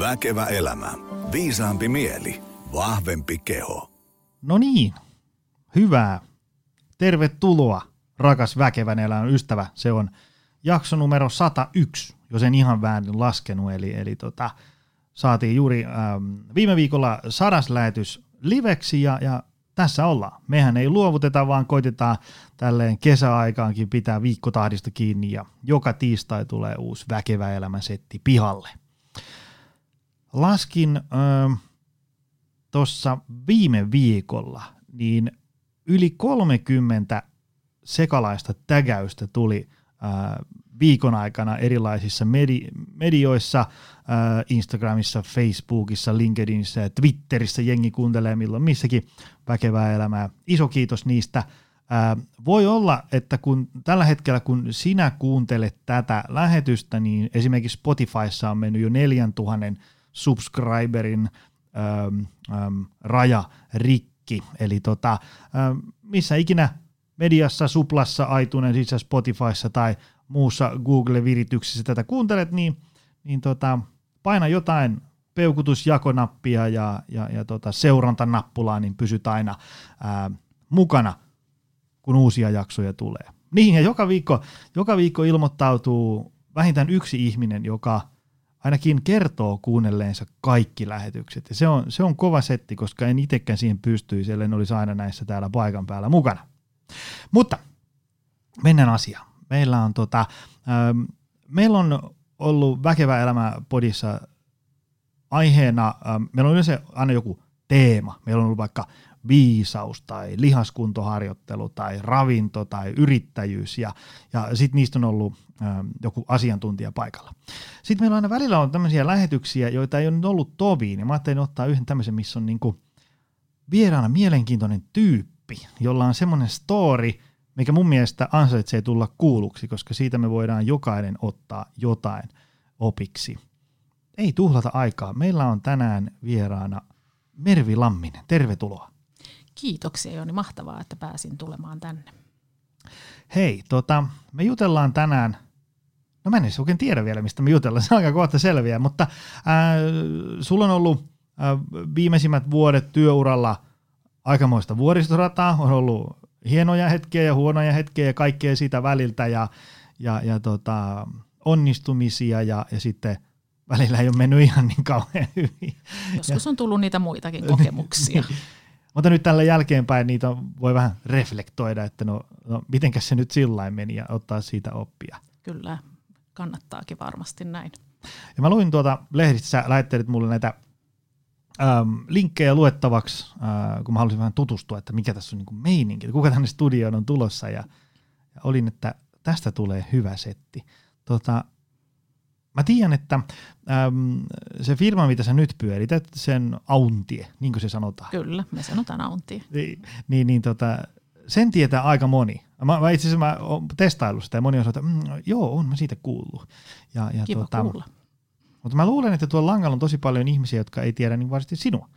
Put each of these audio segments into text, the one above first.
Väkevä elämä. Viisaampi mieli. Vahvempi keho. No niin, hyvää. Tervetuloa, rakas väkevän elämän ystävä. Se on jakso numero 101, jos en ihan väärin laskenut. Eli, eli tota, saatiin juuri ähm, viime viikolla sadas lähetys liveksi ja, ja tässä ollaan. Mehän ei luovuteta, vaan koitetaan tälleen kesäaikaankin pitää viikkotahdista kiinni ja joka tiistai tulee uusi väkevä elämä setti pihalle. Laskin äh, tuossa viime viikolla, niin yli 30 sekalaista tägäystä tuli äh, viikon aikana erilaisissa medi- medioissa, äh, Instagramissa, Facebookissa, LinkedInissä ja Twitterissä jengi kuuntelee milloin missäkin väkevää elämää. Iso kiitos niistä. Voi olla, että kun tällä hetkellä kun sinä kuuntelet tätä lähetystä, niin esimerkiksi Spotifyssa on mennyt jo 4000 subscriberin ähm, ähm, raja rikki. Eli tota, ähm, missä ikinä mediassa, suplassa, iTunes, itse Spotifyssa tai muussa Google-virityksessä tätä kuuntelet, niin, niin tota, paina jotain peukutusjakonappia ja, ja, ja tota seurantanappulaa, niin pysyt aina ää, mukana, kun uusia jaksoja tulee. Niin, ja joka viikko, joka viikko ilmoittautuu vähintään yksi ihminen, joka ainakin kertoo kuunnelleensa kaikki lähetykset. Ja se on, se on kova setti, koska en itsekään siihen pystyisi, ellei olisi aina näissä täällä paikan päällä mukana. Mutta mennään asiaan. Meillä on, tota, ähm, meillä on ollut Väkevä elämä podissa aiheena, ähm, meillä on yleensä aina joku teema. Meillä on ollut vaikka viisaus tai lihaskuntoharjoittelu tai ravinto tai yrittäjyys ja, ja sitten niistä on ollut ähm, joku asiantuntija paikalla. Sitten meillä on aina välillä on tämmöisiä lähetyksiä, joita ei ole nyt ollut toviin ja mä ajattelin ottaa yhden tämmöisen, missä on niinku vieraana mielenkiintoinen tyyppi, jolla on semmoinen story – mikä mun mielestä ansaitsee tulla kuulluksi, koska siitä me voidaan jokainen ottaa jotain opiksi. Ei tuhlata aikaa. Meillä on tänään vieraana Mervi Lamminen. Tervetuloa. Kiitoksia Joni, mahtavaa, että pääsin tulemaan tänne. Hei, tota, me jutellaan tänään, no mä en oikein tiedä vielä mistä me jutellaan, se aika kohta selviää, mutta äh, sulla on ollut äh, viimeisimmät vuodet työuralla aikamoista vuoristorataa, on ollut hienoja hetkiä ja huonoja hetkiä ja kaikkea siitä väliltä ja, ja, ja tota, onnistumisia ja, ja sitten välillä ei ole mennyt ihan niin kauhean hyvin. Joskus on tullut niitä muitakin kokemuksia. Mutta nyt tällä jälkeenpäin niitä voi vähän reflektoida, että no, no mitenkäs se nyt sillä meni ja ottaa siitä oppia. Kyllä, kannattaakin varmasti näin. Ja mä luin tuota lehdistä, sä lähettelit mulle näitä ähm, linkkejä luettavaksi, äh, kun mä halusin vähän tutustua, että mikä tässä on niin kuin meininki, kuka tänne studioon on tulossa, ja, ja olin, että tästä tulee hyvä setti. Tota, mä tiedän, että ähm, se firma, mitä sä nyt pyörität, sen Auntie, niin kuin se sanotaan. Kyllä, me sanotaan Auntie. Niin, niin, niin tota, sen tietää aika moni. Mä, mä itse asiassa mä oon testaillut sitä ja moni on sanonut, että mm, joo, on mä siitä kuullut. Ja, ja Kiva tota, kuulla. mutta mä luulen, että tuolla langalla on tosi paljon ihmisiä, jotka ei tiedä niin varmasti sinua.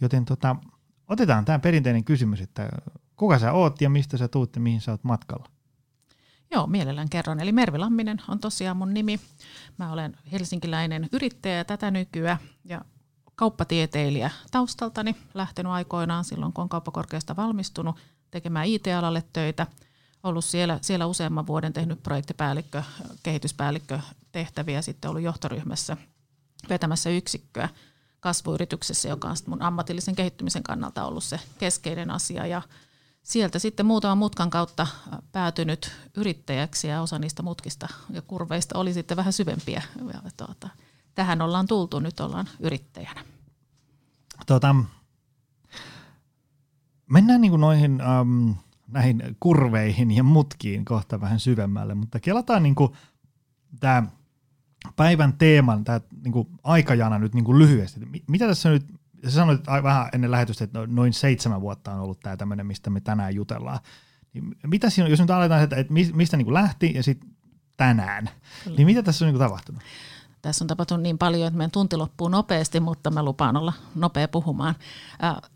Joten tota, otetaan tämä perinteinen kysymys, että kuka sä oot ja mistä sä tuut ja mihin sä oot matkalla? Joo, mielellään kerron. Eli Mervi Lamminen on tosiaan mun nimi. Mä olen helsinkiläinen yrittäjä tätä nykyä ja kauppatieteilijä taustaltani. Lähtenyt aikoinaan silloin, kun on kauppakorkeasta valmistunut tekemään IT-alalle töitä. Ollut siellä, siellä useamman vuoden tehnyt projektipäällikkö, kehityspäällikkö tehtäviä, sitten ollut johtoryhmässä vetämässä yksikköä kasvuyrityksessä, joka on mun ammatillisen kehittymisen kannalta ollut se keskeinen asia. Ja sieltä sitten muutaman mutkan kautta päätynyt yrittäjäksi ja osa niistä mutkista ja kurveista oli sitten vähän syvempiä. Ja tuota, tähän ollaan tultu, nyt ollaan yrittäjänä. Tota, mennään niin kuin noihin ähm, näihin kurveihin ja mutkiin kohta vähän syvemmälle, mutta kelataan niin tämä päivän teeman, tämä niin aikajana nyt niin lyhyesti. Mitä tässä nyt, sä sanoit että vähän ennen lähetystä, että noin seitsemän vuotta on ollut tämä tämmöinen, mistä me tänään jutellaan. Niin mitä siinä, jos nyt aletaan, että, että mistä niin kuin lähti ja sitten tänään, Kyllä. niin mitä tässä on niin kuin tapahtunut? Tässä on tapahtunut niin paljon, että meidän tunti loppuu nopeasti, mutta mä lupaan olla nopea puhumaan. Äh,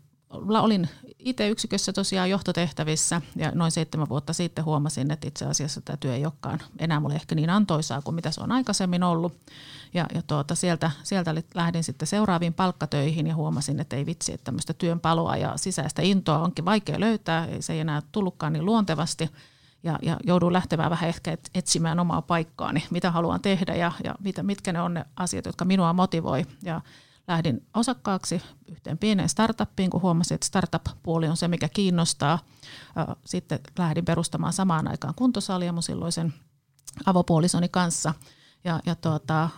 olin IT-yksikössä tosiaan johtotehtävissä ja noin seitsemän vuotta sitten huomasin, että itse asiassa tämä työ ei olekaan enää mulle ehkä niin antoisaa kuin mitä se on aikaisemmin ollut. Ja, ja tuota, sieltä, sieltä lähdin sitten seuraaviin palkkatöihin ja huomasin, että ei vitsi, että tämmöistä työn paloa ja sisäistä intoa onkin vaikea löytää. Se ei enää tullutkaan niin luontevasti ja, ja joudun lähtemään vähän ehkä etsimään omaa paikkaani, mitä haluan tehdä ja, ja mitä, mitkä ne on ne asiat, jotka minua motivoi. Ja lähdin osakkaaksi yhteen pieneen startuppiin, kun huomasin, että startup-puoli on se, mikä kiinnostaa. Sitten lähdin perustamaan samaan aikaan kuntosalia mun silloisen avopuolisoni kanssa. Ja, ja tuota,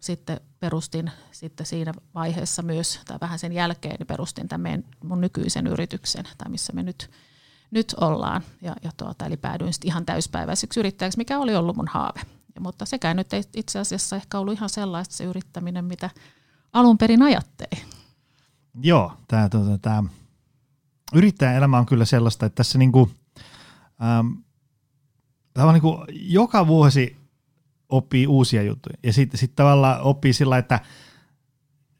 sitten perustin sitten siinä vaiheessa myös, tai vähän sen jälkeen, niin perustin tämän mun nykyisen yrityksen, tai missä me nyt, nyt ollaan. Ja, ja tuota, eli päädyin sitten ihan täyspäiväiseksi yrittäjäksi, mikä oli ollut mun haave. Ja, mutta sekään nyt ei itse asiassa ehkä ollut ihan sellaista se yrittäminen, mitä alun perin ajattelin. Joo, tämä tuota, tää, yrittäjän elämä on kyllä sellaista, että tässä niinku, tämä on niinku, joka vuosi oppii uusia juttuja. Ja sitten sit tavallaan oppii sillä, että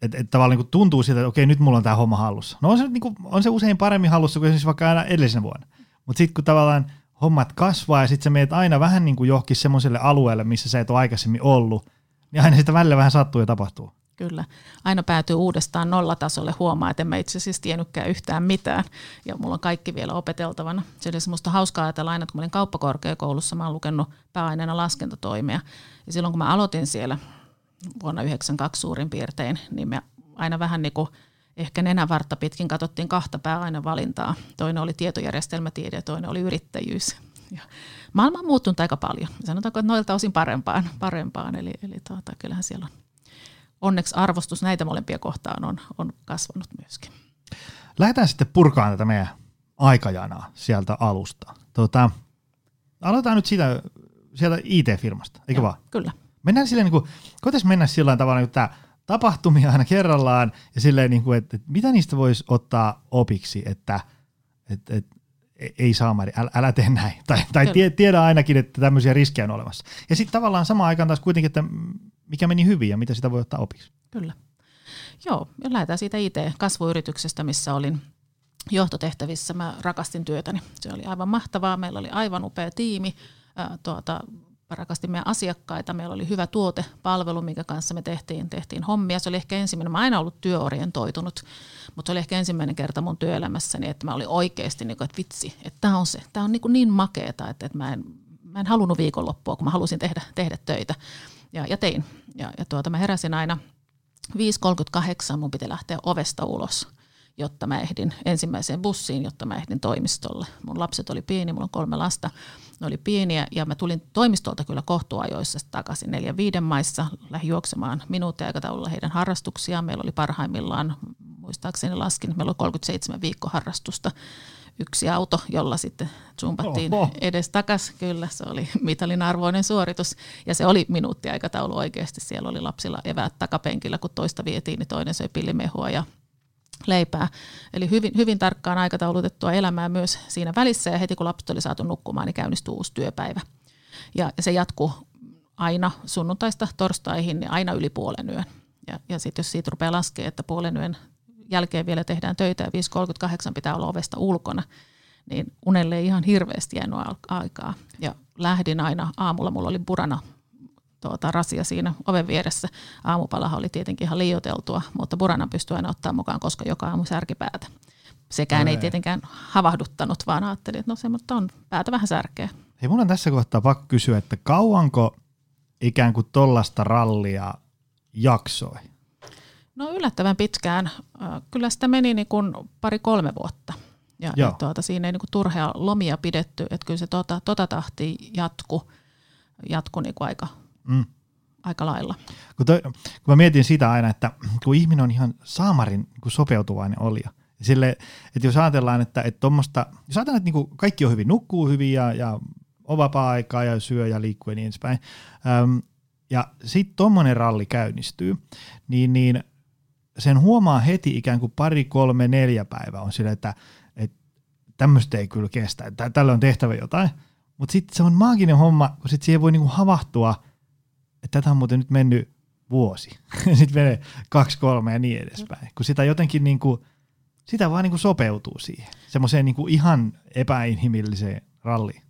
et, et tavallaan niinku tuntuu siltä, että okei, nyt mulla on tämä homma hallussa. No on se, niinku, on se usein paremmin hallussa kuin esimerkiksi vaikka aina edellisenä vuonna. Mutta sitten kun tavallaan hommat kasvaa ja sitten sä meet aina vähän niin kuin johonkin semmoiselle alueelle, missä sä et ole aikaisemmin ollut, niin aina sitä välillä vähän sattuu ja tapahtuu. Kyllä. Aina päätyy uudestaan nollatasolle, huomaa, että en mä itse asiassa tiennytkään yhtään mitään. Ja mulla on kaikki vielä opeteltavana. Se oli semmoista hauskaa ajatella aina, kun mä olin kauppakorkeakoulussa, mä oon lukenut pääaineena laskentatoimia. Ja silloin kun mä aloitin siellä vuonna 92 suurin piirtein, niin me aina vähän niin kuin ehkä nenävartta pitkin katsottiin kahta pääainevalintaa. Toinen oli tietojärjestelmätiede ja toinen oli yrittäjyys. Ja maailma on muuttunut aika paljon. Sanotaanko, että noilta osin parempaan. parempaan. Eli, eli tuota, kyllähän siellä on onneksi arvostus näitä molempia kohtaan on, on kasvanut myöskin. Lähdetään sitten purkaan tätä meidän aikajanaa sieltä alusta. Tota, aloitetaan nyt siitä, sieltä IT-firmasta, eikö Joo, vaan? Kyllä. Mennään silleen, niin kuin, mennä sillä tavalla, että tämä tapahtumia aina kerrallaan ja silleen, niin kuin, että, että mitä niistä voisi ottaa opiksi, että, että, että e-, ei saamari, älä, älä tee näin. Tai, tai tie, tiedä ainakin, että tämmöisiä riskejä on olemassa. Ja sitten tavallaan samaan aikaan taas kuitenkin, että mikä meni hyvin ja mitä sitä voi ottaa opiksi. Kyllä. Joo, ja lähdetään siitä IT-kasvuyrityksestä, missä olin johtotehtävissä. Mä rakastin työtäni. Se oli aivan mahtavaa. Meillä oli aivan upea tiimi. Tuota, rakastin meidän asiakkaita. Meillä oli hyvä tuote, palvelu, minkä kanssa me tehtiin, tehtiin hommia. Se oli ehkä ensimmäinen, mä aina ollut työorientoitunut, mutta se oli ehkä ensimmäinen kerta mun työelämässäni, että mä olin oikeasti, niin kuin, että vitsi, että tämä on se. Tämä on niin, niin makeeta, että, että mä, en, mä en halunnut viikonloppua, kun mä halusin tehdä, tehdä töitä ja, ja tein. Ja, ja tuota, mä heräsin aina 5.38, mun piti lähteä ovesta ulos, jotta mä ehdin ensimmäiseen bussiin, jotta mä ehdin toimistolle. Mun lapset oli pieni, mulla on kolme lasta, ne oli pieniä ja mä tulin toimistolta kyllä kohtuajoissa takaisin neljän viiden maissa, lähdin juoksemaan minuuttiaikataululla heidän harrastuksiaan. Meillä oli parhaimmillaan, muistaakseni laskin, meillä oli 37 viikkoharrastusta yksi auto, jolla sitten zumpattiin Oho. edes takas. Kyllä, se oli mitalin arvoinen suoritus. Ja se oli minuuttiaikataulu oikeasti. Siellä oli lapsilla eväät takapenkillä, kun toista vietiin, niin toinen söi pillimehua ja leipää. Eli hyvin, hyvin tarkkaan aikataulutettua elämää myös siinä välissä. Ja heti kun lapset oli saatu nukkumaan, niin käynnistyi uusi työpäivä. Ja se jatkuu aina sunnuntaista torstaihin, niin aina yli puolen yön. Ja, ja sitten jos siitä rupeaa laskemaan, että puolen yön jälkeen vielä tehdään töitä ja 5.38 pitää olla ovesta ulkona, niin unelle ei ihan hirveästi jäänyt aikaa. Ja lähdin aina aamulla, mulla oli purana tuota, rasia siinä oven vieressä. Aamupalahan oli tietenkin ihan liioteltua, mutta burana pystyi aina ottaa mukaan, koska joka aamu särki päätä. Sekään ei tietenkään havahduttanut, vaan ajattelin, että no se mutta on päätä vähän särkeä. Hei, mun on tässä kohtaa pakko kysyä, että kauanko ikään kuin tollasta rallia jaksoi? No yllättävän pitkään. Kyllä sitä meni niin kuin pari-kolme vuotta. Ja, ja tuota, siinä ei niin kuin turhea lomia pidetty, että kyllä se tota, tota tahti jatku, jatku niin kuin aika, mm. aika lailla. Kun, toi, kun mä mietin sitä aina, että kun ihminen on ihan saamarin niin sopeutuvainen olija, Sille, että jos ajatellaan, että, että tommosta, jos ajatellaan, että niin kaikki on hyvin, nukkuu hyvin ja, ja on vapaa-aikaa ja syö ja liikkuu ja niin edespäin, ja sitten tuommoinen ralli käynnistyy, niin, niin sen huomaa heti ikään kuin pari, kolme, neljä päivää on sille, että, että tämmöistä ei kyllä kestä, että tällä on tehtävä jotain. Mutta sitten se on maaginen homma, kun sitten siihen voi niinku havahtua, että tätä on muuten nyt mennyt vuosi. sitten menee kaksi, kolme ja niin edespäin. Kun sitä jotenkin niinku sitä vaan niin kuin sopeutuu siihen, semmoiseen niin kuin ihan epäinhimilliseen ralliin.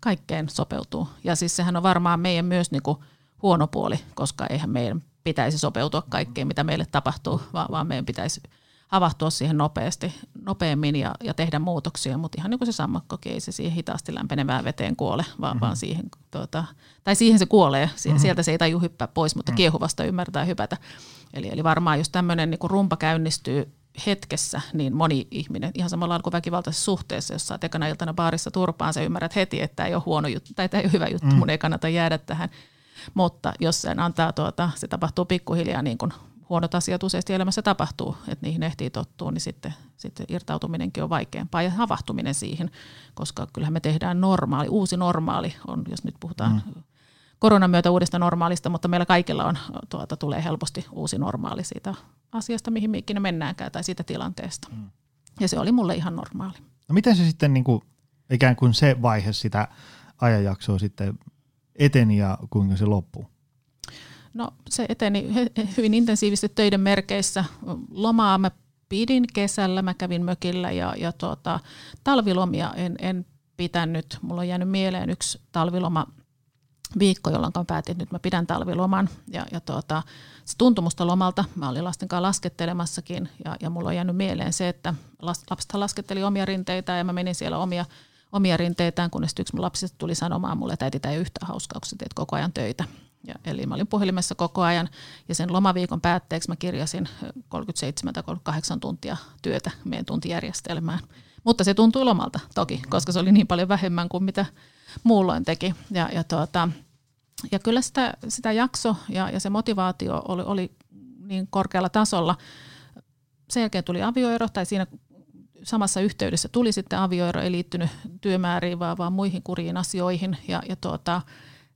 Kaikkeen sopeutuu. Ja siis sehän on varmaan meidän myös niin kuin huono puoli, koska eihän meidän pitäisi sopeutua kaikkeen, mitä meille tapahtuu, vaan, vaan meidän pitäisi havahtua siihen nopeasti, nopeammin ja, ja tehdä muutoksia, mutta ihan niin kuin se sammakkokin, ei se siihen hitaasti lämpenevään veteen kuole, vaan, mm-hmm. vaan siihen, tuota, tai siihen se kuolee, mm-hmm. sieltä se ei taju hyppää pois, mutta mm-hmm. kiehuvasta ymmärtää hypätä. Eli, eli varmaan jos tämmöinen niin rumpa käynnistyy hetkessä, niin moni ihminen, ihan samalla lailla kuin väkivaltaisessa suhteessa, jos saat ekana iltana baarissa turpaan, sä ymmärrät heti, että tämä ei ole huono juttu, tai tämä ei ole hyvä juttu, mm. mun ei kannata jäädä tähän. Mutta jos sen antaa, tuota, se tapahtuu pikkuhiljaa niin kuin huonot asiat useasti elämässä tapahtuu, että niihin ehtii tottua, niin sitten, sitten irtautuminenkin on vaikeampaa ja havahtuminen siihen, koska kyllähän me tehdään normaali, uusi normaali on, jos nyt puhutaan mm. koronan myötä uudesta normaalista, mutta meillä kaikilla on, tuota, tulee helposti uusi normaali siitä asiasta, mihin me ikinä mennäänkään tai siitä tilanteesta. Mm. Ja se oli mulle ihan normaali. No miten se sitten niin kuin, ikään kuin se vaihe sitä ajanjaksoa sitten eteni ja kuinka se loppuu? No se eteni hyvin intensiivisesti töiden merkeissä. Lomaa mä pidin kesällä, mä kävin mökillä ja, ja tuota, talvilomia en, en pitänyt. Mulla on jäänyt mieleen yksi talviloma viikko, jolloin päätin, että nyt mä pidän talviloman. Ja, ja tuota, se tuntui musta lomalta. Mä olin lasten kanssa laskettelemassakin ja, ja mulla on jäänyt mieleen se, että lapset lasketteli omia rinteitä ja mä menin siellä omia, omia rinteitään, kunnes yksi lapsista tuli sanomaan mulle, että äiti tämä ei yhtään hauskaa, kun sä teet koko ajan töitä. Ja, eli mä olin puhelimessa koko ajan ja sen lomaviikon päätteeksi mä kirjasin 37 tai 38 tuntia työtä meidän tuntijärjestelmään. Mutta se tuntui lomalta toki, koska se oli niin paljon vähemmän kuin mitä muulloin teki. Ja, ja, tuota, ja kyllä sitä, sitä jakso ja, ja se motivaatio oli, oli niin korkealla tasolla. Sen jälkeen tuli avioero, tai siinä samassa yhteydessä tuli sitten avioero, ei liittynyt työmääriin, vaan, vaan muihin kuriin asioihin. Ja, ja tuota,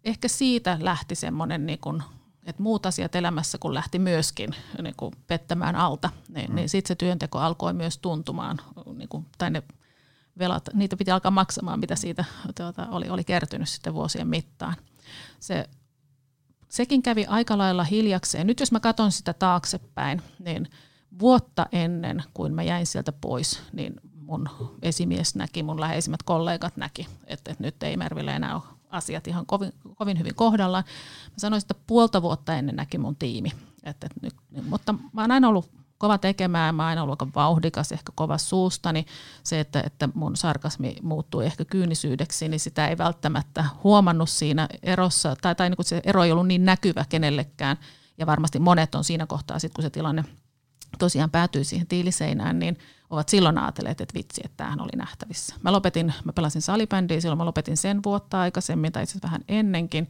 ehkä siitä lähti semmoinen, niin kuin, että muut asiat elämässä, kun lähti myöskin niin kuin pettämään alta, niin, mm. niin sitten se työnteko alkoi myös tuntumaan, niin kuin, tai ne velat, niitä piti alkaa maksamaan, mitä siitä tuota, oli, oli kertynyt sitten vuosien mittaan. Se, sekin kävi aika lailla hiljakseen. Nyt jos mä katson sitä taaksepäin, niin vuotta ennen kuin mä jäin sieltä pois, niin mun esimies näki, mun läheisimmät kollegat näki, että, että nyt ei Merville enää ole asiat ihan kovin, kovin hyvin kohdallaan. Mä sanoisin, että puolta vuotta ennen näki mun tiimi. Että, että nyt, mutta mä oon aina ollut kova tekemään, mä oon aina ollut aika vauhdikas, ehkä kova suusta, niin se, että, että mun sarkasmi muuttuu ehkä kyynisyydeksi, niin sitä ei välttämättä huomannut siinä erossa, tai, tai niin se ero ei ollut niin näkyvä kenellekään, ja varmasti monet on siinä kohtaa, sit kun se tilanne tosiaan päätyi siihen tiiliseinään, niin ovat silloin ajatelleet, että vitsi, että tämähän oli nähtävissä. Mä lopetin, mä pelasin salibändiä, silloin mä lopetin sen vuotta aikaisemmin, tai itse vähän ennenkin,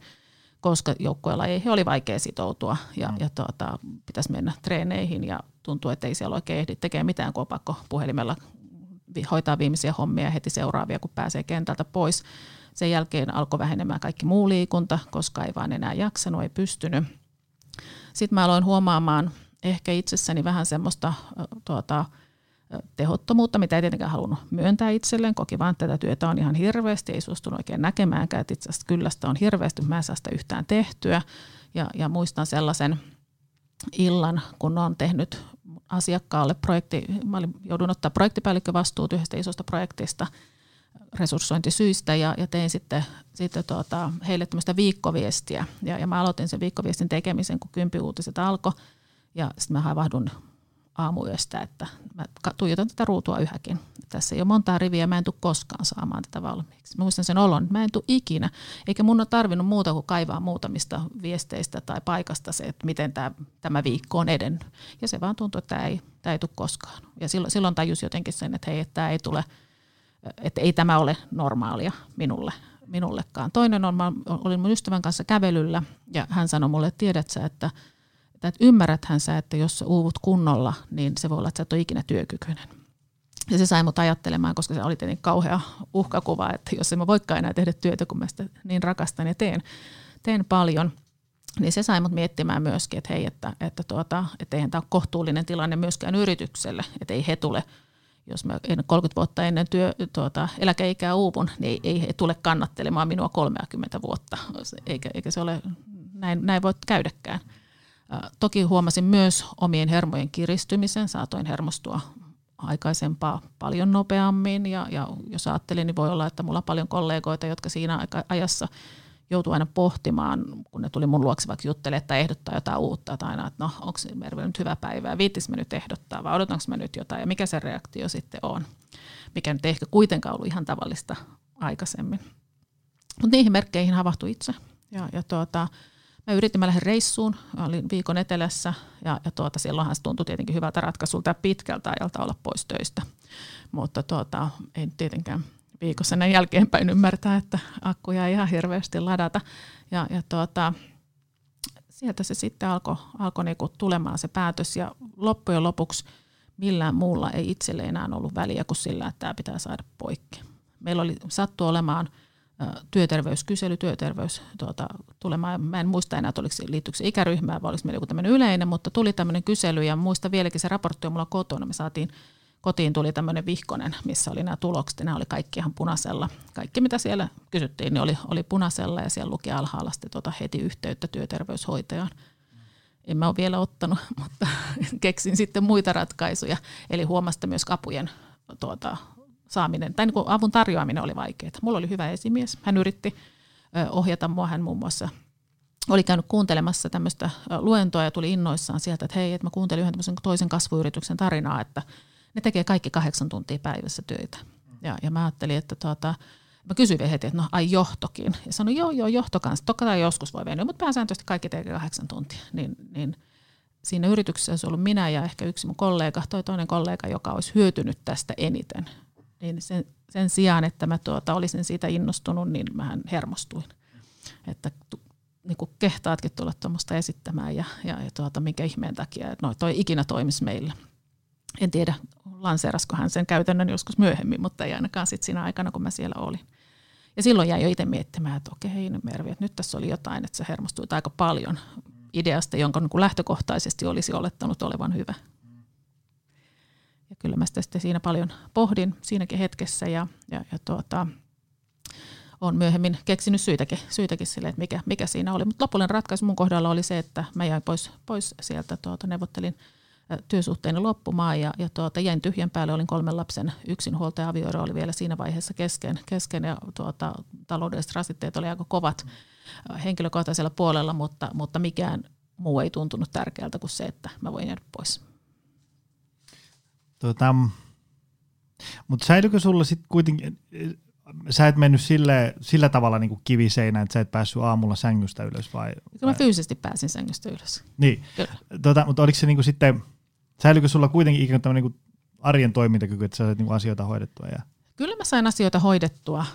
koska joukkueella ei oli vaikea sitoutua ja, mm. ja tuota, pitäisi mennä treeneihin ja tuntuu, että ei siellä oikein ehdi tekemään mitään, kun on pakko puhelimella hoitaa viimeisiä hommia heti seuraavia, kun pääsee kentältä pois. Sen jälkeen alkoi vähenemään kaikki muu liikunta, koska ei vaan enää jaksanut, ei pystynyt. Sitten mä aloin huomaamaan ehkä itsessäni vähän semmoista tuota, tehottomuutta, mitä ei tietenkään halunnut myöntää itselleen. Koki vaan, että tätä työtä on ihan hirveästi, ei suostunut oikein näkemäänkään, että itse asiassa kyllä sitä on hirveästi, mä en saa sitä yhtään tehtyä. Ja, ja muistan sellaisen illan, kun on tehnyt asiakkaalle projekti, mä olin, joudun ottaa projektipäällikkövastuut yhdestä isosta projektista resurssointisyistä ja, ja tein sitten, sitten tuota, heille tämmöistä viikkoviestiä. Ja, ja mä aloitin sen viikkoviestin tekemisen, kun kympiuutiset alkoi. Ja sitten mä havahdun aamuyöstä, että mä tuijotan tätä ruutua yhäkin. Tässä ei ole montaa riviä, mä en tule koskaan saamaan tätä valmiiksi. Mä muistan sen olon, että mä en tule ikinä, eikä mun ole tarvinnut muuta kuin kaivaa muutamista viesteistä tai paikasta se, että miten tämä, tämä viikko on edennyt. Ja se vaan tuntuu, että tämä ei, tämä ei tule koskaan. Ja silloin, silloin tajus jotenkin sen, että hei, että tämä ei tule, että ei tämä ole normaalia minulle, minullekaan. Toinen on, mä olin mun ystävän kanssa kävelyllä ja hän sanoi mulle, että tiedät sä, että – että ymmärräthän sä, että jos sä uuvut kunnolla, niin se voi olla, että sä et ole ikinä työkykyinen. Ja se sai mut ajattelemaan, koska se oli tietenkin kauhea uhkakuva, että jos en mä voikaan enää tehdä työtä, kun mä sitä niin rakastan ja teen, teen paljon, niin se sai mut miettimään myöskin, että hei, että, että, tuota, että eihän tämä ole kohtuullinen tilanne myöskään yritykselle, että ei he tule jos mä 30 vuotta ennen työ, tuota, eläkeikää uupun, niin ei, ei he tule kannattelemaan minua 30 vuotta, eikä, eikä se ole, näin, näin voi käydäkään. Toki huomasin myös omien hermojen kiristymisen, saatoin hermostua aikaisempaa paljon nopeammin ja, ja jos ajattelin, niin voi olla, että mulla on paljon kollegoita, jotka siinä ajassa joutuu aina pohtimaan, kun ne tuli mun luokse vaikka juttelemaan tai ehdottaa jotain uutta, että aina, että no onko Merve nyt hyvä päivä viittis mä nyt ehdottaa vai odotanko mä nyt jotain ja mikä se reaktio sitten on, mikä nyt ehkä kuitenkaan ollut ihan tavallista aikaisemmin. Mutta niihin merkkeihin havahtui itse ja, ja tuota, Mä yritin, mä lähdin reissuun, olin viikon etelässä ja, ja tuota, silloinhan se tuntui tietenkin hyvältä ratkaisulta pitkältä ajalta olla pois töistä. Mutta tuota, en tietenkään viikossa näin jälkeenpäin ymmärtää, että akkuja ei ihan hirveästi ladata. Ja, ja tuota, sieltä se sitten alkoi alko niinku tulemaan se päätös ja loppujen lopuksi millään muulla ei itselle enää ollut väliä kuin sillä, että tämä pitää saada poikki. Meillä oli sattu olemaan – työterveyskysely, työterveys tuota, tulemaan. Mä en muista enää, oliko se, liittyykö se ikäryhmään vai oliko meillä joku tämmöinen yleinen, mutta tuli tämmöinen kysely ja muista vieläkin se raportti on mulla kotona. Me saatiin, kotiin tuli tämmöinen vihkonen, missä oli nämä tulokset ja nämä oli kaikki ihan punaisella. Kaikki mitä siellä kysyttiin, niin oli, oli punaisella ja siellä luki alhaalla sitten tuota heti yhteyttä työterveyshoitajaan. En mä ole vielä ottanut, mutta keksin sitten muita ratkaisuja. Eli huomasta myös kapujen tuota, saaminen, tai niin kuin avun tarjoaminen oli vaikeaa. Mulla oli hyvä esimies. Hän yritti ohjata mua. Hän muun muassa oli käynyt kuuntelemassa tämmöistä luentoa ja tuli innoissaan sieltä, että hei, että mä kuuntelin yhden toisen kasvuyrityksen tarinaa, että ne tekee kaikki kahdeksan tuntia päivässä töitä. Ja, ja mä ajattelin, että tuota, mä kysyin heti, että no ai johtokin. Ja sanoin, joo, joo, johto kanssa. Totta kai joskus voi venyä, mutta pääsääntöisesti kaikki tekee kahdeksan tuntia. Niin, niin siinä yrityksessä olisi ollut minä ja ehkä yksi mun kollega, toi toinen kollega, joka olisi hyötynyt tästä eniten niin sen, sen sijaan, että mä tuota, olisin siitä innostunut, niin mähän hermostuin. Että niin kuin kehtaatkin tulla tuommoista esittämään ja, ja, ja tuota, minkä ihmeen takia, että no, toi ikinä toimisi meillä. En tiedä, lanseerasko hän sen käytännön joskus myöhemmin, mutta ei ainakaan sit siinä aikana, kun mä siellä olin. Ja silloin jäi jo itse miettimään, että okei, no Mervi, että nyt tässä oli jotain, että se hermostui aika paljon ideasta, jonka niin lähtökohtaisesti olisi olettanut olevan hyvä. Kyllä mä sitä sitten siinä paljon pohdin siinäkin hetkessä ja, ja, ja tuota, on myöhemmin keksinyt syitäkin, syitäkin sille, että mikä, mikä siinä oli. Mutta lopullinen ratkaisu mun kohdalla oli se, että mä jäin pois, pois sieltä, tuota, neuvottelin työsuhteeni loppumaan ja, ja tuota, jäin tyhjän päälle, olin kolmen lapsen yksinhuoltaja, avioero oli vielä siinä vaiheessa kesken, kesken ja tuota, taloudelliset rasitteet oli aika kovat henkilökohtaisella puolella, mutta, mutta mikään muu ei tuntunut tärkeältä kuin se, että mä voin jäädä pois. Tota, mutta säilyykö sulla sitten kuitenkin, sä et mennyt sille, sillä tavalla niin kuin kiviseinään, että sä et päässyt aamulla sängystä ylös vai? Kyllä mä fyysisesti pääsin sängystä ylös. Niin, tota, mutta oliko se niin kuin sitten, säilyykö sulla kuitenkin ikään kuin niin arjen toimintakyky, että sä sait niin asioita hoidettua? Ja... Kyllä mä sain asioita hoidettua.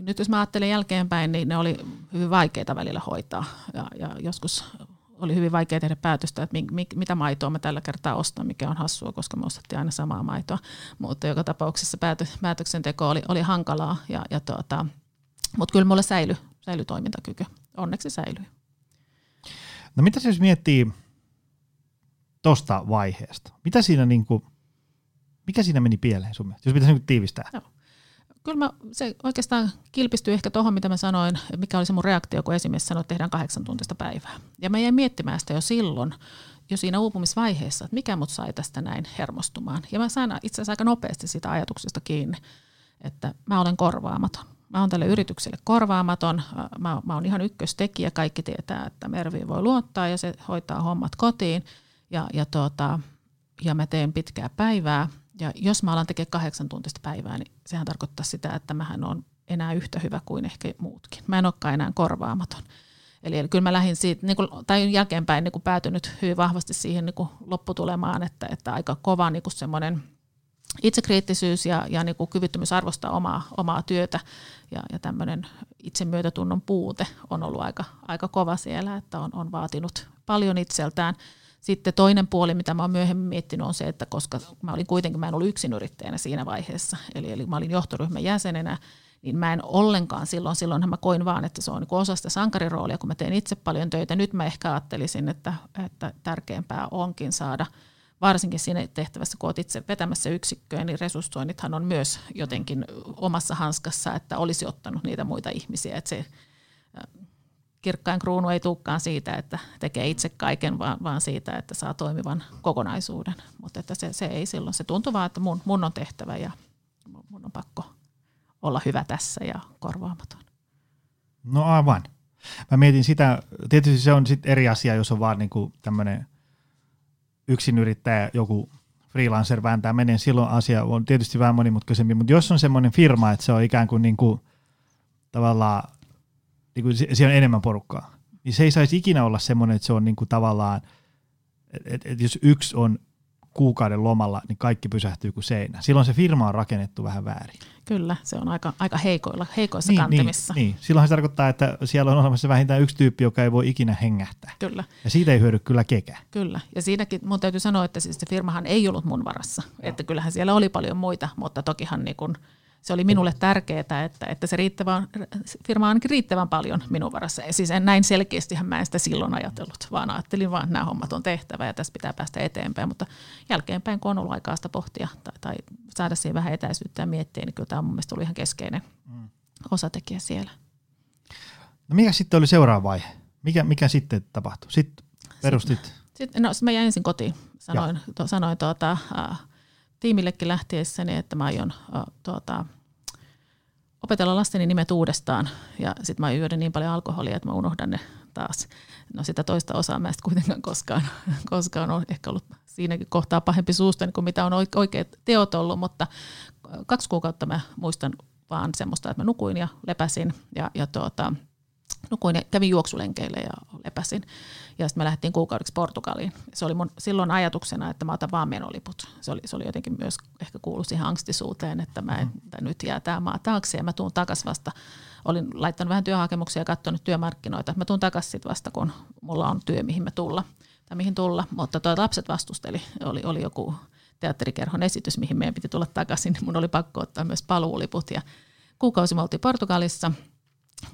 Nyt jos mä ajattelen jälkeenpäin, niin ne oli hyvin vaikeita välillä hoitaa. Ja, ja joskus oli hyvin vaikea tehdä päätöstä, että mi, mi, mitä maitoa mä tällä kertaa ostan, mikä on hassua, koska me ostettiin aina samaa maitoa. Mutta joka tapauksessa päätö, päätöksenteko oli, oli hankalaa, ja, ja tuota, mutta kyllä mulle säilyi, säilyi toimintakyky. Onneksi säilyi. No mitä jos miettii tuosta vaiheesta? Mitä siinä niinku, mikä siinä meni pieleen sun mielestä, jos pitäisi niinku tiivistää? Joo kyllä mä, se oikeastaan kilpistyy ehkä tuohon, mitä mä sanoin, mikä oli se mun reaktio, kun esimies sanoi, että tehdään kahdeksan tuntista päivää. Ja mä jäin miettimään sitä jo silloin, jo siinä uupumisvaiheessa, että mikä mut sai tästä näin hermostumaan. Ja mä sain itse asiassa aika nopeasti sitä ajatuksesta kiinni, että mä olen korvaamaton. Mä oon tälle yritykselle korvaamaton, mä, mä oon ihan ykköstekijä, kaikki tietää, että Mervi voi luottaa ja se hoitaa hommat kotiin. Ja, ja, tuota, ja mä teen pitkää päivää ja jos mä alan tekemään kahdeksan tuntista päivää, niin sehän tarkoittaa sitä, että mähän on enää yhtä hyvä kuin ehkä muutkin. Mä en olekaan enää korvaamaton. Eli, eli kyllä mä lähdin siitä, niin kuin, tai jälkeenpäin niin kuin päätynyt hyvin vahvasti siihen niin kuin lopputulemaan, että, että aika kova niin kuin semmoinen itsekriittisyys ja, ja niin kuin kyvyttömyys arvostaa omaa, omaa työtä ja, ja tämmöinen itsemyötätunnon puute on ollut aika, aika kova siellä, että on, on vaatinut paljon itseltään – sitten toinen puoli, mitä mä oon myöhemmin miettinyt, on se, että koska mä olin kuitenkin, mä en ollut yrittäjänä siinä vaiheessa, eli, eli mä olin johtoryhmän jäsenenä, niin mä en ollenkaan silloin, silloinhan mä koin vaan, että se on niin osa sitä sankariroolia, kun mä teen itse paljon töitä. Nyt mä ehkä ajattelisin, että, että tärkeämpää onkin saada, varsinkin siinä tehtävässä, kun olet itse vetämässä yksikköä, niin resurssoinnithan on myös jotenkin omassa hanskassa, että olisi ottanut niitä muita ihmisiä, että se kirkkain kruunu ei tulekaan siitä, että tekee itse kaiken, vaan, vaan siitä, että saa toimivan kokonaisuuden. Mutta että se, se ei silloin, se tuntuu vaan, että mun, mun on tehtävä ja mun on pakko olla hyvä tässä ja korvaamaton. No aivan. Mä mietin sitä, tietysti se on sitten eri asia, jos on vaan niinku tämmöinen yksinyrittäjä, joku freelancer vääntää menee, silloin asia on tietysti vähän monimutkaisempi, mutta jos on semmoinen firma, että se on ikään kuin, niin kuin tavallaan, niin kuin siellä on enemmän porukkaa, niin se ei saisi ikinä olla semmoinen, että se on niin kuin tavallaan, että, että jos yksi on kuukauden lomalla, niin kaikki pysähtyy kuin seinä. Silloin se firma on rakennettu vähän väärin. Kyllä, se on aika, aika heikoilla, heikoissa niin, kantimissa. Niin, niin, silloin se tarkoittaa, että siellä on olemassa vähintään yksi tyyppi, joka ei voi ikinä hengähtää. Kyllä. Ja siitä ei hyödy kyllä kekä. Kyllä, ja siinäkin mun täytyy sanoa, että siis se firmahan ei ollut mun varassa. No. Että kyllähän siellä oli paljon muita, mutta tokihan niin kun, se oli minulle tärkeää, että, että se riittävän, firma on ainakin riittävän paljon minun varassa. Ja siis en näin selkeästihän mä en sitä silloin ajatellut, vaan ajattelin vaan, että nämä hommat on tehtävä ja tästä pitää päästä eteenpäin. Mutta jälkeenpäin, kun on ollut aikaa sitä pohtia tai, tai saada siihen vähän etäisyyttä ja miettiä, niin kyllä tämä on mun mielestä ollut ihan keskeinen mm. osatekijä siellä. No mikä sitten oli seuraava vaihe? Mikä, mikä sitten tapahtui? Sitten perustit? Sitten, no, mä jäin ensin kotiin. Sanoin, to, sanoin tuota, uh, tiimillekin lähtiessäni, että mä aion tuota, opetella lasteni nimet uudestaan. Ja sitten mä juoda niin paljon alkoholia, että mä unohdan ne taas. No sitä toista osaa mä kuitenkaan koskaan, koskaan on ehkä ollut siinäkin kohtaa pahempi suusta, kuin mitä on oikeat teot ollut, mutta kaksi kuukautta mä muistan vaan semmoista, että mä nukuin ja lepäsin ja, ja tuota, nukuin ja kävin juoksulenkeille ja lepäsin. Ja sitten me lähdettiin kuukaudeksi Portugaliin. Se oli mun silloin ajatuksena, että mä otan vaan menoliput. Se oli, se oli jotenkin myös ehkä kuulu siihen angstisuuteen, että mä en, mm. nyt jää tämä maa taakse ja mä tuun takas vasta. Olin laittanut vähän työhakemuksia ja katsonut työmarkkinoita. Mä tuun takas sitten vasta, kun mulla on työ, mihin me tulla. Tai mihin tulla, mutta tuo lapset vastusteli. Oli, oli joku teatterikerhon esitys, mihin meidän piti tulla takaisin. Mun oli pakko ottaa myös paluuliput ja kuukausi me oltiin Portugalissa –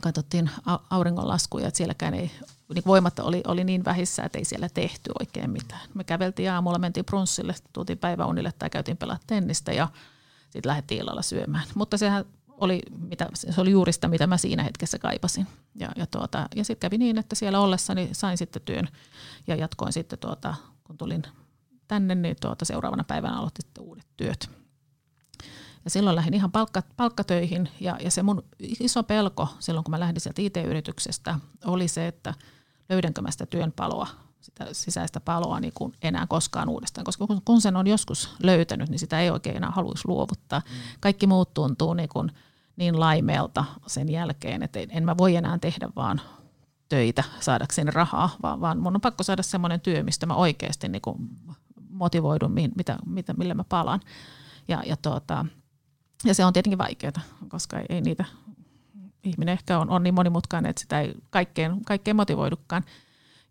katsottiin auringonlaskuja, että sielläkään ei, niin voimat oli, oli niin vähissä, että ei siellä tehty oikein mitään. Me käveltiin aamulla, mentiin brunssille, tultiin päiväunille tai käytiin pelaa tennistä ja sitten lähdettiin illalla syömään. Mutta sehän oli, mitä, se oli juuri sitä, mitä mä siinä hetkessä kaipasin. Ja, ja, tuota, ja sitten kävi niin, että siellä ollessani sain sitten työn ja jatkoin sitten, tuota, kun tulin tänne, niin tuota, seuraavana päivänä aloitin sitten uudet työt. Ja silloin lähdin ihan palkka, palkkatöihin ja, ja se mun iso pelko silloin, kun mä lähdin sieltä IT-yrityksestä, oli se, että löydänkö mä sitä työn paloa, sitä sisäistä paloa niin kuin enää koskaan uudestaan. Koska kun sen on joskus löytänyt, niin sitä ei oikein enää haluaisi luovuttaa. Mm. Kaikki muut tuntuu niin, kuin niin laimeelta sen jälkeen, että en mä voi enää tehdä vaan töitä saadakseni rahaa, vaan, vaan mun on pakko saada semmoinen työ, mistä mä oikeasti niin kuin motivoidun, mitä, mitä, millä mä palaan. Ja, ja tuota, ja se on tietenkin vaikeaa, koska ei, ei niitä, ihminen ehkä on, on niin monimutkainen, että sitä ei kaikkeen, kaikkeen motivoidukaan.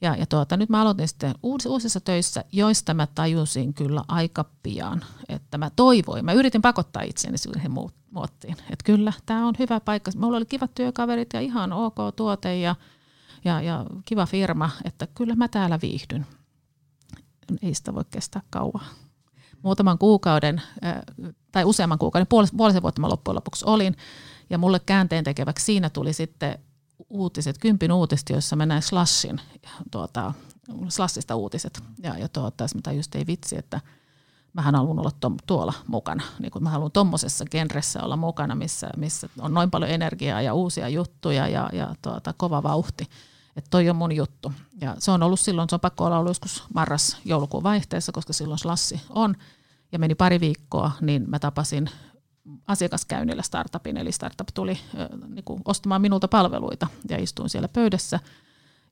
Ja, ja tuota, nyt mä aloitin sitten uus, uusissa töissä, joista mä tajusin kyllä aika pian, että mä toivoin, mä yritin pakottaa itseni siihen muottiin, että kyllä, tämä on hyvä paikka. Mulla oli kivat työkaverit ja ihan ok tuote ja, ja, ja kiva firma, että kyllä mä täällä viihdyn. Ei sitä voi kestää kauan muutaman kuukauden tai useamman kuukauden, puolisen vuotta mä loppujen lopuksi olin. Ja mulle käänteen tekeväksi siinä tuli sitten uutiset, kympin uutiset, joissa mä näin Slashin, tuota, Slashista uutiset. Ja, ja tuota, mä just ei vitsi, että mähän haluan olla tom, tuolla mukana. Niin kun mä haluan tuommoisessa genressä olla mukana, missä, missä on noin paljon energiaa ja uusia juttuja ja, ja tuota, kova vauhti. Että toi on mun juttu. Ja se on ollut silloin, se on pakko olla ollut joskus marras-joulukuun vaihteessa, koska silloin slassi on. Ja meni pari viikkoa, niin mä tapasin asiakaskäynnillä startupin, eli startup tuli niin kuin ostamaan minulta palveluita ja istuin siellä pöydässä.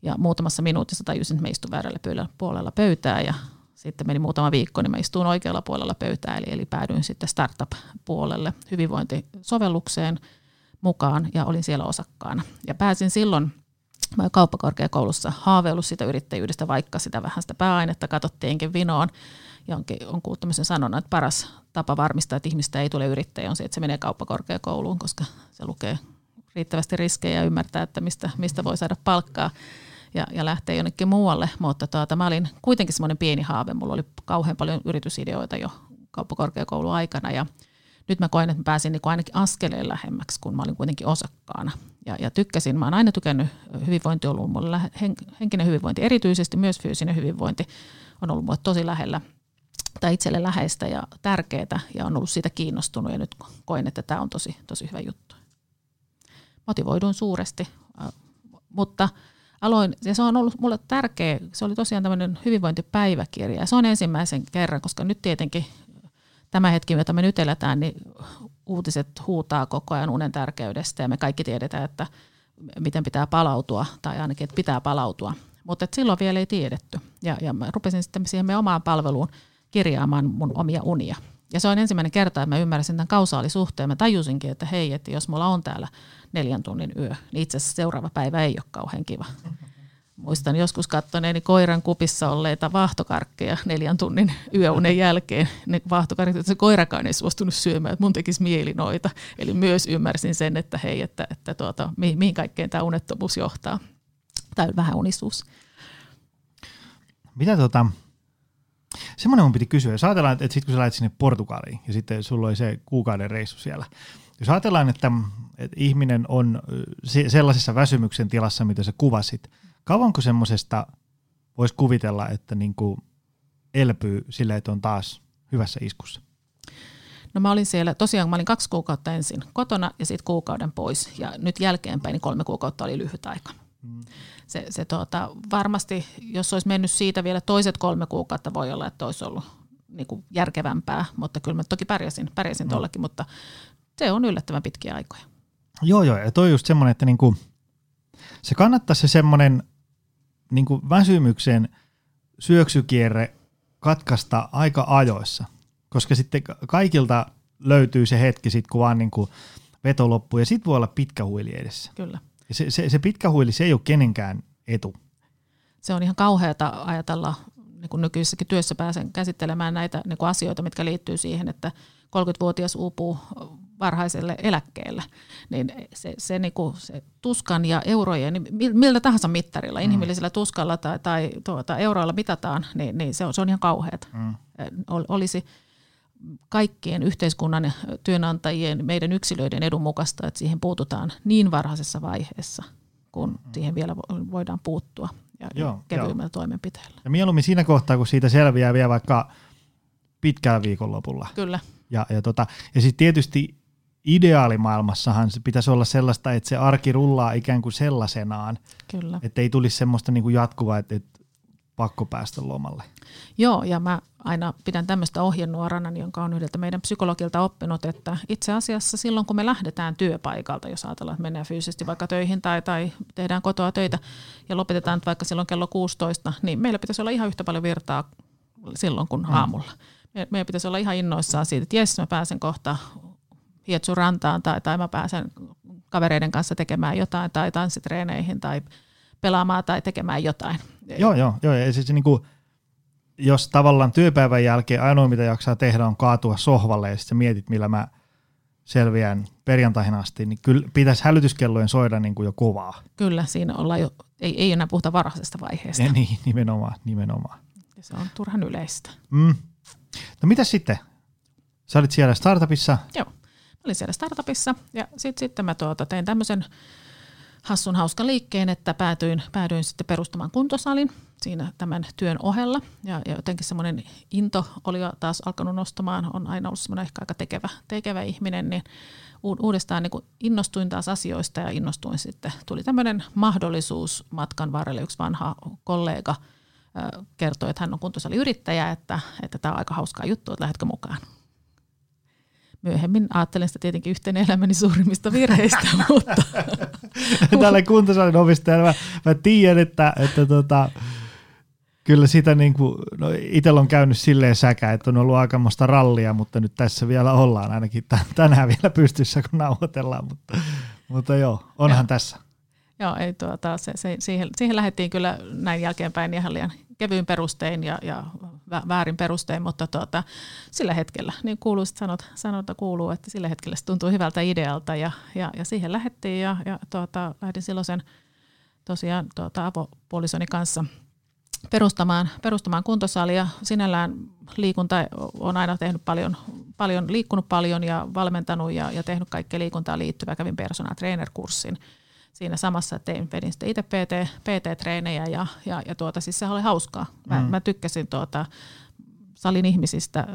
Ja muutamassa minuutissa tajusin, että mä istun väärällä puolella pöytää ja sitten meni muutama viikko, niin mä istuin oikealla puolella pöytää, eli, eli päädyin sitten startup-puolelle hyvinvointisovellukseen mukaan ja olin siellä osakkaana. Ja pääsin silloin Mä kauppakorkeakoulussa haaveillut sitä yrittäjyydestä, vaikka sitä vähän sitä pääainetta katsottiinkin vinoon. Ja on, on kuullut tämmöisen sanonnan, että paras tapa varmistaa, että ihmistä ei tule yrittäjä on se, että se menee kauppakorkeakouluun, koska se lukee riittävästi riskejä ja ymmärtää, että mistä, mistä voi saada palkkaa ja, ja lähtee jonnekin muualle. Mutta tuota, mä olin kuitenkin semmoinen pieni haave. Mulla oli kauhean paljon yritysideoita jo kauppakorkeakoulun aikana ja nyt mä koen, että mä pääsin niin ainakin askeleen lähemmäksi, kun mä olin kuitenkin osakkaana. Ja, ja tykkäsin, mä oon aina tykännyt hyvinvointi ollut mulle, henkinen hyvinvointi, erityisesti myös fyysinen hyvinvointi on ollut mulle tosi lähellä tai itselle läheistä ja tärkeää ja on ollut siitä kiinnostunut ja nyt koen, että tämä on tosi, tosi hyvä juttu. Motivoiduin suuresti, mutta aloin, ja se on ollut mulle tärkeä, se oli tosiaan tämmöinen hyvinvointipäiväkirja ja se on ensimmäisen kerran, koska nyt tietenkin tämä hetki, jota me nyt eletään, niin uutiset huutaa koko ajan unen tärkeydestä ja me kaikki tiedetään, että miten pitää palautua tai ainakin, että pitää palautua. Mutta silloin vielä ei tiedetty ja, ja mä rupesin sitten siihen meidän omaan palveluun kirjaamaan mun omia unia. Ja se on ensimmäinen kerta, että mä ymmärsin tämän kausaalisuhteen. Mä tajusinkin, että hei, että jos mulla on täällä neljän tunnin yö, niin itse asiassa seuraava päivä ei ole kauhean kiva. Muistan joskus katsoneeni koiran kupissa olleita vaahtokarkkeja neljän tunnin yöunen jälkeen. Ne vaahtokarkit, että se koirakaan ei suostunut syömään, että mun tekisi mieli noita. Eli myös ymmärsin sen, että hei, että, että tuota, mihin kaikkeen tämä unettomuus johtaa. Tai vähän unisuus. Mitä tota, semmoinen mun piti kysyä, jos ajatellaan, että, sitten kun sä lähdet sinne Portugaliin ja sitten sulla oli se kuukauden reissu siellä, jos ajatellaan, että, että ihminen on sellaisessa väsymyksen tilassa, mitä sä kuvasit, kauanko semmoisesta voisi kuvitella, että niin kuin elpyy sille, että on taas hyvässä iskussa? No mä olin siellä, tosiaan mä olin kaksi kuukautta ensin kotona ja sitten kuukauden pois. Ja nyt jälkeenpäin niin kolme kuukautta oli lyhyt aika. Mm. Se, se tuota, varmasti, jos olisi mennyt siitä vielä toiset kolme kuukautta, voi olla, että olisi ollut niin kuin järkevämpää, mutta kyllä mä toki pärjäsin, pärjäsin mm. tuollakin, mutta se on yllättävän pitkiä aikoja. Joo, joo, ja toi just semmoinen, että niinku, se kannattaisi se semmoinen niinku väsymyksen syöksykierre katkaista aika ajoissa, koska sitten kaikilta löytyy se hetki sitten, kun vaan niinku veto loppuu, ja sitten voi olla pitkä huili edessä. Kyllä. Se, se, se pitkä huili, se ei ole kenenkään etu. Se on ihan kauheata ajatella, niin kuin nykyisessäkin työssä pääsen käsittelemään näitä niin kuin asioita, mitkä liittyy siihen, että 30-vuotias uupuu varhaiselle eläkkeelle, niin se, se, niin kuin, se tuskan ja eurojen, niin miltä tahansa mittarilla, mm. inhimillisellä tuskalla tai, tai tuota, euroilla mitataan, niin, niin se, on, se on ihan kauheata. Mm. Olisi kaikkien yhteiskunnan työnantajien, meidän yksilöiden edun mukaista, että siihen puututaan niin varhaisessa vaiheessa, kun mm. siihen vielä voidaan puuttua ja joo, kevyimmällä toimenpiteellä. Ja mieluummin siinä kohtaa, kun siitä selviää vielä vaikka pitkällä viikonlopulla. Kyllä. Ja, ja, tota, ja sitten tietysti ideaalimaailmassahan se pitäisi olla sellaista, että se arki rullaa ikään kuin sellaisenaan. Kyllä. Että ei tulisi semmoista niin kuin jatkuvaa, että, että pakko päästä lomalle. Joo, ja mä aina pidän tämmöistä ohjenuorana, jonka on yhdeltä meidän psykologilta oppinut, että itse asiassa silloin, kun me lähdetään työpaikalta, jos ajatellaan, että mennään fyysisesti vaikka töihin tai, tai tehdään kotoa töitä ja lopetetaan vaikka silloin kello 16, niin meillä pitäisi olla ihan yhtä paljon virtaa silloin kuin mm. aamulla. Meidän pitäisi olla ihan innoissaan siitä, että jes, mä pääsen kohta hietsun rantaan tai, tai mä pääsen kavereiden kanssa tekemään jotain tai tanssitreeneihin tai pelaamaan tai tekemään jotain. Joo, joo, joo. Ja siis niin kuin, jos tavallaan työpäivän jälkeen ainoa mitä jaksaa tehdä on kaatua sohvalle ja sitten mietit millä mä selviän perjantaihin asti, niin kyllä pitäisi hälytyskellojen soida niin kuin jo kovaa. Kyllä, siinä ollaan jo, ei, ei enää puhuta varhaisesta vaiheesta. Ja niin, nimenomaan, nimenomaan. Ja se on turhan yleistä. Mm. No mitä sitten? Sä olit siellä startupissa? Joo, mä olin siellä startupissa ja sitten sit mä tuota, tein tämmöisen hassun hauska liikkeen, että päätyin, päädyin sitten perustamaan kuntosalin siinä tämän työn ohella. Ja, ja jotenkin semmoinen into oli jo taas alkanut nostamaan, on aina ollut semmoinen ehkä aika tekevä, tekevä ihminen, niin uudestaan niin innostuin taas asioista ja innostuin sitten. Tuli tämmöinen mahdollisuus matkan varrelle, yksi vanha kollega kertoi, että hän on kuntosaliyrittäjä, että, että tämä on aika hauskaa juttu, että lähdetkö mukaan myöhemmin ajattelen sitä tietenkin yhteen elämäni suurimmista virheistä, mutta... Tällä kuntosalin omistajalla mä, mä tiedän, että, että tota, kyllä sitä niin kuin, no itsellä on käynyt silleen säkä, että on ollut aikamoista rallia, mutta nyt tässä vielä ollaan ainakin tänään vielä pystyssä, kun nauhoitellaan, mutta, mutta joo, onhan ja. tässä. Joo, ei tuota, se, se, siihen, siihen lähdettiin kyllä näin jälkeenpäin ihan liian kevyin perustein ja, ja väärin perustein, mutta tuota, sillä hetkellä, niin kuuluu sanot, sanota kuuluu, että sillä hetkellä se tuntuu hyvältä idealta ja, ja, ja siihen lähdettiin ja, ja tuota, lähdin silloin sen tosiaan tuota, avopuolisoni kanssa perustamaan, perustamaan kuntosalia. Sinällään liikunta on aina tehnyt paljon, paljon, liikkunut paljon ja valmentanut ja, ja tehnyt kaikkea liikuntaan liittyvää. Kävin personal trainer-kurssin siinä samassa tein, vedin sitten itse PT, PT-treenejä ja, ja, ja tuota, siis se oli hauskaa. Mä, mm. mä tykkäsin tuota, salin ihmisistä,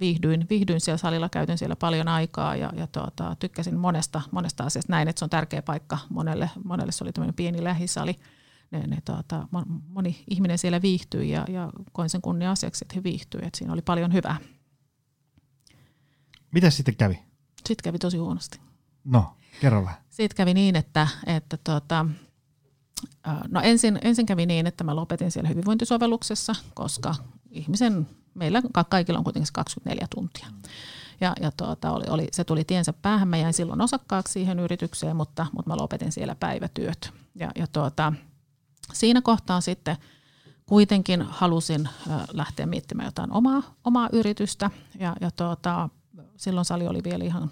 viihdyin, viihdyin siellä salilla, käytin siellä paljon aikaa ja, ja tuota, tykkäsin monesta, monesta asiasta näin, että se on tärkeä paikka monelle, monelle se oli tämmöinen pieni lähisali. Ne, ne, tuota, moni ihminen siellä viihtyi ja, ja koin sen kunnia asiaksi, että he viihtyivät, että siinä oli paljon hyvää. Mitä sitten kävi? Sitten kävi tosi huonosti. No, kerro vähän. Sitten kävi niin, että, että tuota, no ensin, ensin kävi niin, että mä lopetin siellä hyvinvointisovelluksessa, koska ihmisen, meillä kaikilla on kuitenkin 24 tuntia. Ja, ja tuota, oli, oli, se tuli tiensä päähän. Mä jäin silloin osakkaaksi siihen yritykseen, mutta, mutta mä lopetin siellä päivätyöt. Ja, ja tuota, siinä kohtaa sitten kuitenkin halusin lähteä miettimään jotain omaa, omaa yritystä. Ja, ja tuota, silloin sali oli vielä ihan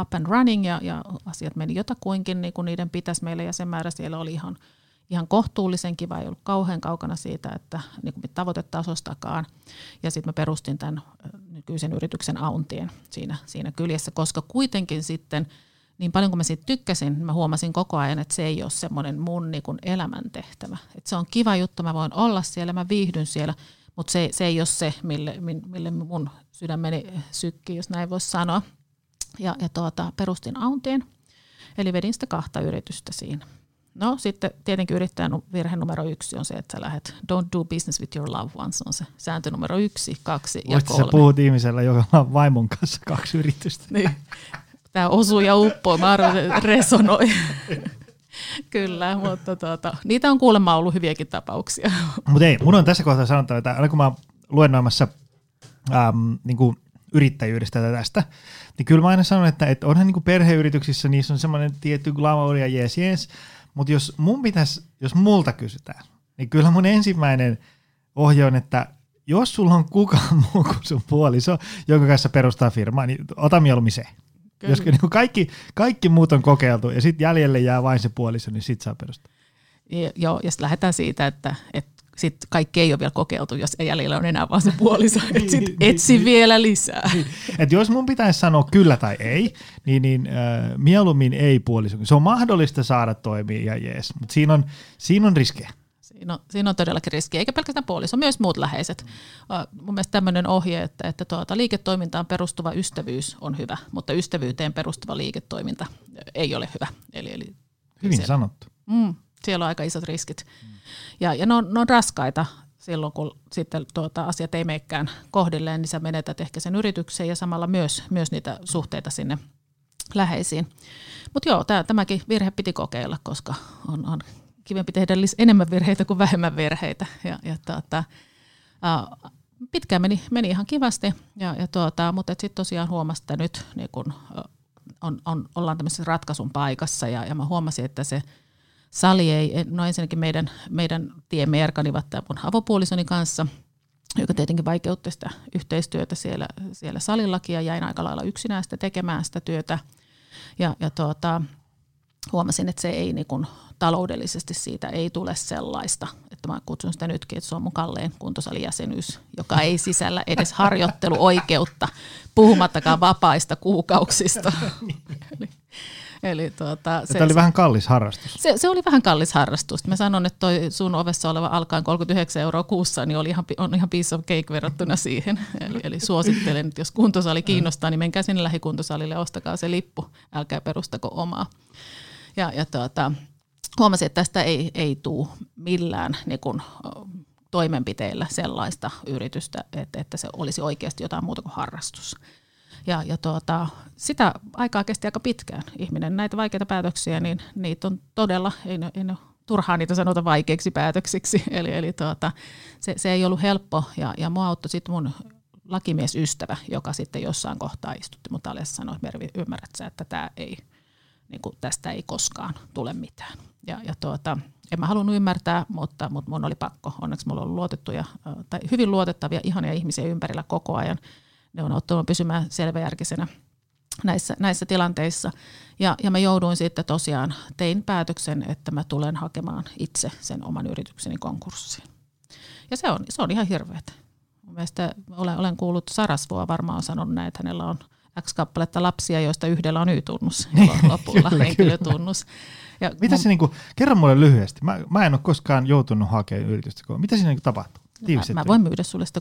up and running ja, ja asiat meni jotakuinkin niin kuin niiden pitäisi meille ja sen määrä siellä oli ihan, ihan kohtuullisen kiva, ei ollut kauhean kaukana siitä, että niin kuin tavoitetasostakaan. Ja sitten mä perustin tämän nykyisen yrityksen Auntien siinä, siinä kyljessä, koska kuitenkin sitten niin paljon kuin mä siitä tykkäsin, mä huomasin koko ajan, että se ei ole semmoinen mun niin kuin elämäntehtävä. Että se on kiva juttu, mä voin olla siellä, mä viihdyn siellä, mutta se, se ei ole se, mille, mille mun sydämeni sykkii, jos näin voisi sanoa ja, ja tuota, perustin Auntien, eli vedin sitä kahta yritystä siinä. No sitten tietenkin yrittäjän virhe numero yksi on se, että sä lähdet don't do business with your loved ones, on se sääntö numero yksi, kaksi ja kolme. sä puhut ihmisellä, joka on vaimon kanssa kaksi yritystä. Niin. Tämä osuu ja uppoo, mä arvoin, resonoi. Kyllä, mutta tuota, niitä on kuulemma ollut hyviäkin tapauksia. Mutta ei, mun on tässä kohtaa sanottava, että aina kun mä oon luennoimassa äm, niin kuin yrittäjyydestä tästä, niin kyllä mä aina sanon, että, että onhan niin perheyrityksissä, niissä on semmoinen tietty glamour ja jees jees, mutta jos mun pitäisi, jos multa kysytään, niin kyllä mun ensimmäinen ohje on, että jos sulla on kukaan muu kuin sun puoliso, jonka kanssa perustaa firmaa, niin ota mieluummin se. Kyllä. Jos niin kaikki, kaikki muut on kokeiltu ja sitten jäljelle jää vain se puoliso, niin sit saa perustaa. Ja, joo, ja sitten lähdetään siitä, että, että sitten kaikki ei ole vielä kokeiltu, jos jäljellä on enää vaan se puoliso. niin, sitten niin, etsi niin, vielä lisää. Niin. Et jos mun pitäisi sanoa kyllä tai ei, niin, niin äh, mieluummin ei puoliso. Se on mahdollista saada toimia ja jees, mutta siinä on, siinä on riskejä. Siinä on, siinä on todellakin riski, eikä pelkästään puoliso, myös muut läheiset. Mm. Mun mielestä tämmöinen ohje, että, että tuota, liiketoimintaan perustuva ystävyys on hyvä, mutta ystävyyteen perustuva liiketoiminta ei ole hyvä. Eli, eli Hyvin siellä, sanottu. Mm, siellä on aika isot riskit. Mm. Ja, ja ne, on, ne on raskaita silloin, kun sitten tuota, asiat ei meikään kohdilleen, niin sä menetät ehkä sen yrityksen ja samalla myös, myös niitä suhteita sinne läheisiin. Mutta joo, tää, tämäkin virhe piti kokeilla, koska on, on kivempi tehdä enemmän virheitä kuin vähemmän virheitä. Ja, ja tuota, ää, pitkään meni, meni ihan kivasti, ja, ja tuota, mutta sitten tosiaan huomasin, että nyt niin kun, on, on, ollaan tämmöisessä ratkaisun paikassa, ja, ja mä huomasin, että se – sali ei, no ensinnäkin meidän, meidän tiemme erkanivat tämän mun avopuolisoni kanssa, joka tietenkin vaikeutti sitä yhteistyötä siellä, siellä salillakin ja jäin aika lailla yksinään sitä tekemään sitä työtä. Ja, ja tuota, huomasin, että se ei niin kuin, taloudellisesti siitä ei tule sellaista, että mä kutsun sitä nytkin, että se on mun kalleen kuntosalijäsenyys, joka ei sisällä edes harjoitteluoikeutta, puhumattakaan vapaista kuukausista. Eli tuota, se, oli vähän kallis harrastus. Se, se oli vähän kallis harrastus. Mä sanon, että toi sun ovessa oleva alkaen 39 euroa kuussa, niin oli ihan, on ihan piece of cake verrattuna siihen. Eli, eli suosittelen, että jos kuntosali kiinnostaa, niin menkää sinne lähikuntosalille ja ostakaa se lippu. Älkää perustako omaa. Ja, ja tuota, huomasin, että tästä ei, ei tule millään niin kun, toimenpiteillä sellaista yritystä, että, että se olisi oikeasti jotain muuta kuin harrastus. Ja, ja tuota, sitä aikaa kesti aika pitkään. Ihminen näitä vaikeita päätöksiä, niin niitä on todella, ei ne, ei ne turhaan niitä sanota vaikeiksi päätöksiksi. Eli, eli tuota, se, se, ei ollut helppo ja, ja mua auttoi sitten mun lakimiesystävä, joka sitten jossain kohtaa istutti mut alas sanoi, että Mervi, ymmärrät sä, että tää ei, niin kuin, tästä ei koskaan tule mitään. Ja, ja tuota, en mä halunnut ymmärtää, mutta, mutta mun oli pakko. Onneksi mulla on luotettuja, tai hyvin luotettavia, ihania ihmisiä ympärillä koko ajan – ne on auttanut pysymään selväjärkisenä näissä, näissä tilanteissa. Ja, ja mä jouduin sitten tosiaan, tein päätöksen, että mä tulen hakemaan itse sen oman yritykseni konkurssiin. Ja se on, se on ihan hirveätä. Mielestäni olen, olen kuullut Sarasvoa varmaan on sanonut näin, että hänellä on X kappaletta lapsia, joista yhdellä on Y-tunnus ja lopulla kyllä, henkilötunnus. Ja Mitä mun... se niinku, kerro mulle lyhyesti, mä, mä en ole koskaan joutunut hakemaan yritystä, mitä siinä niinku tapahtuu? Mä, mä voin myydä sulle sitä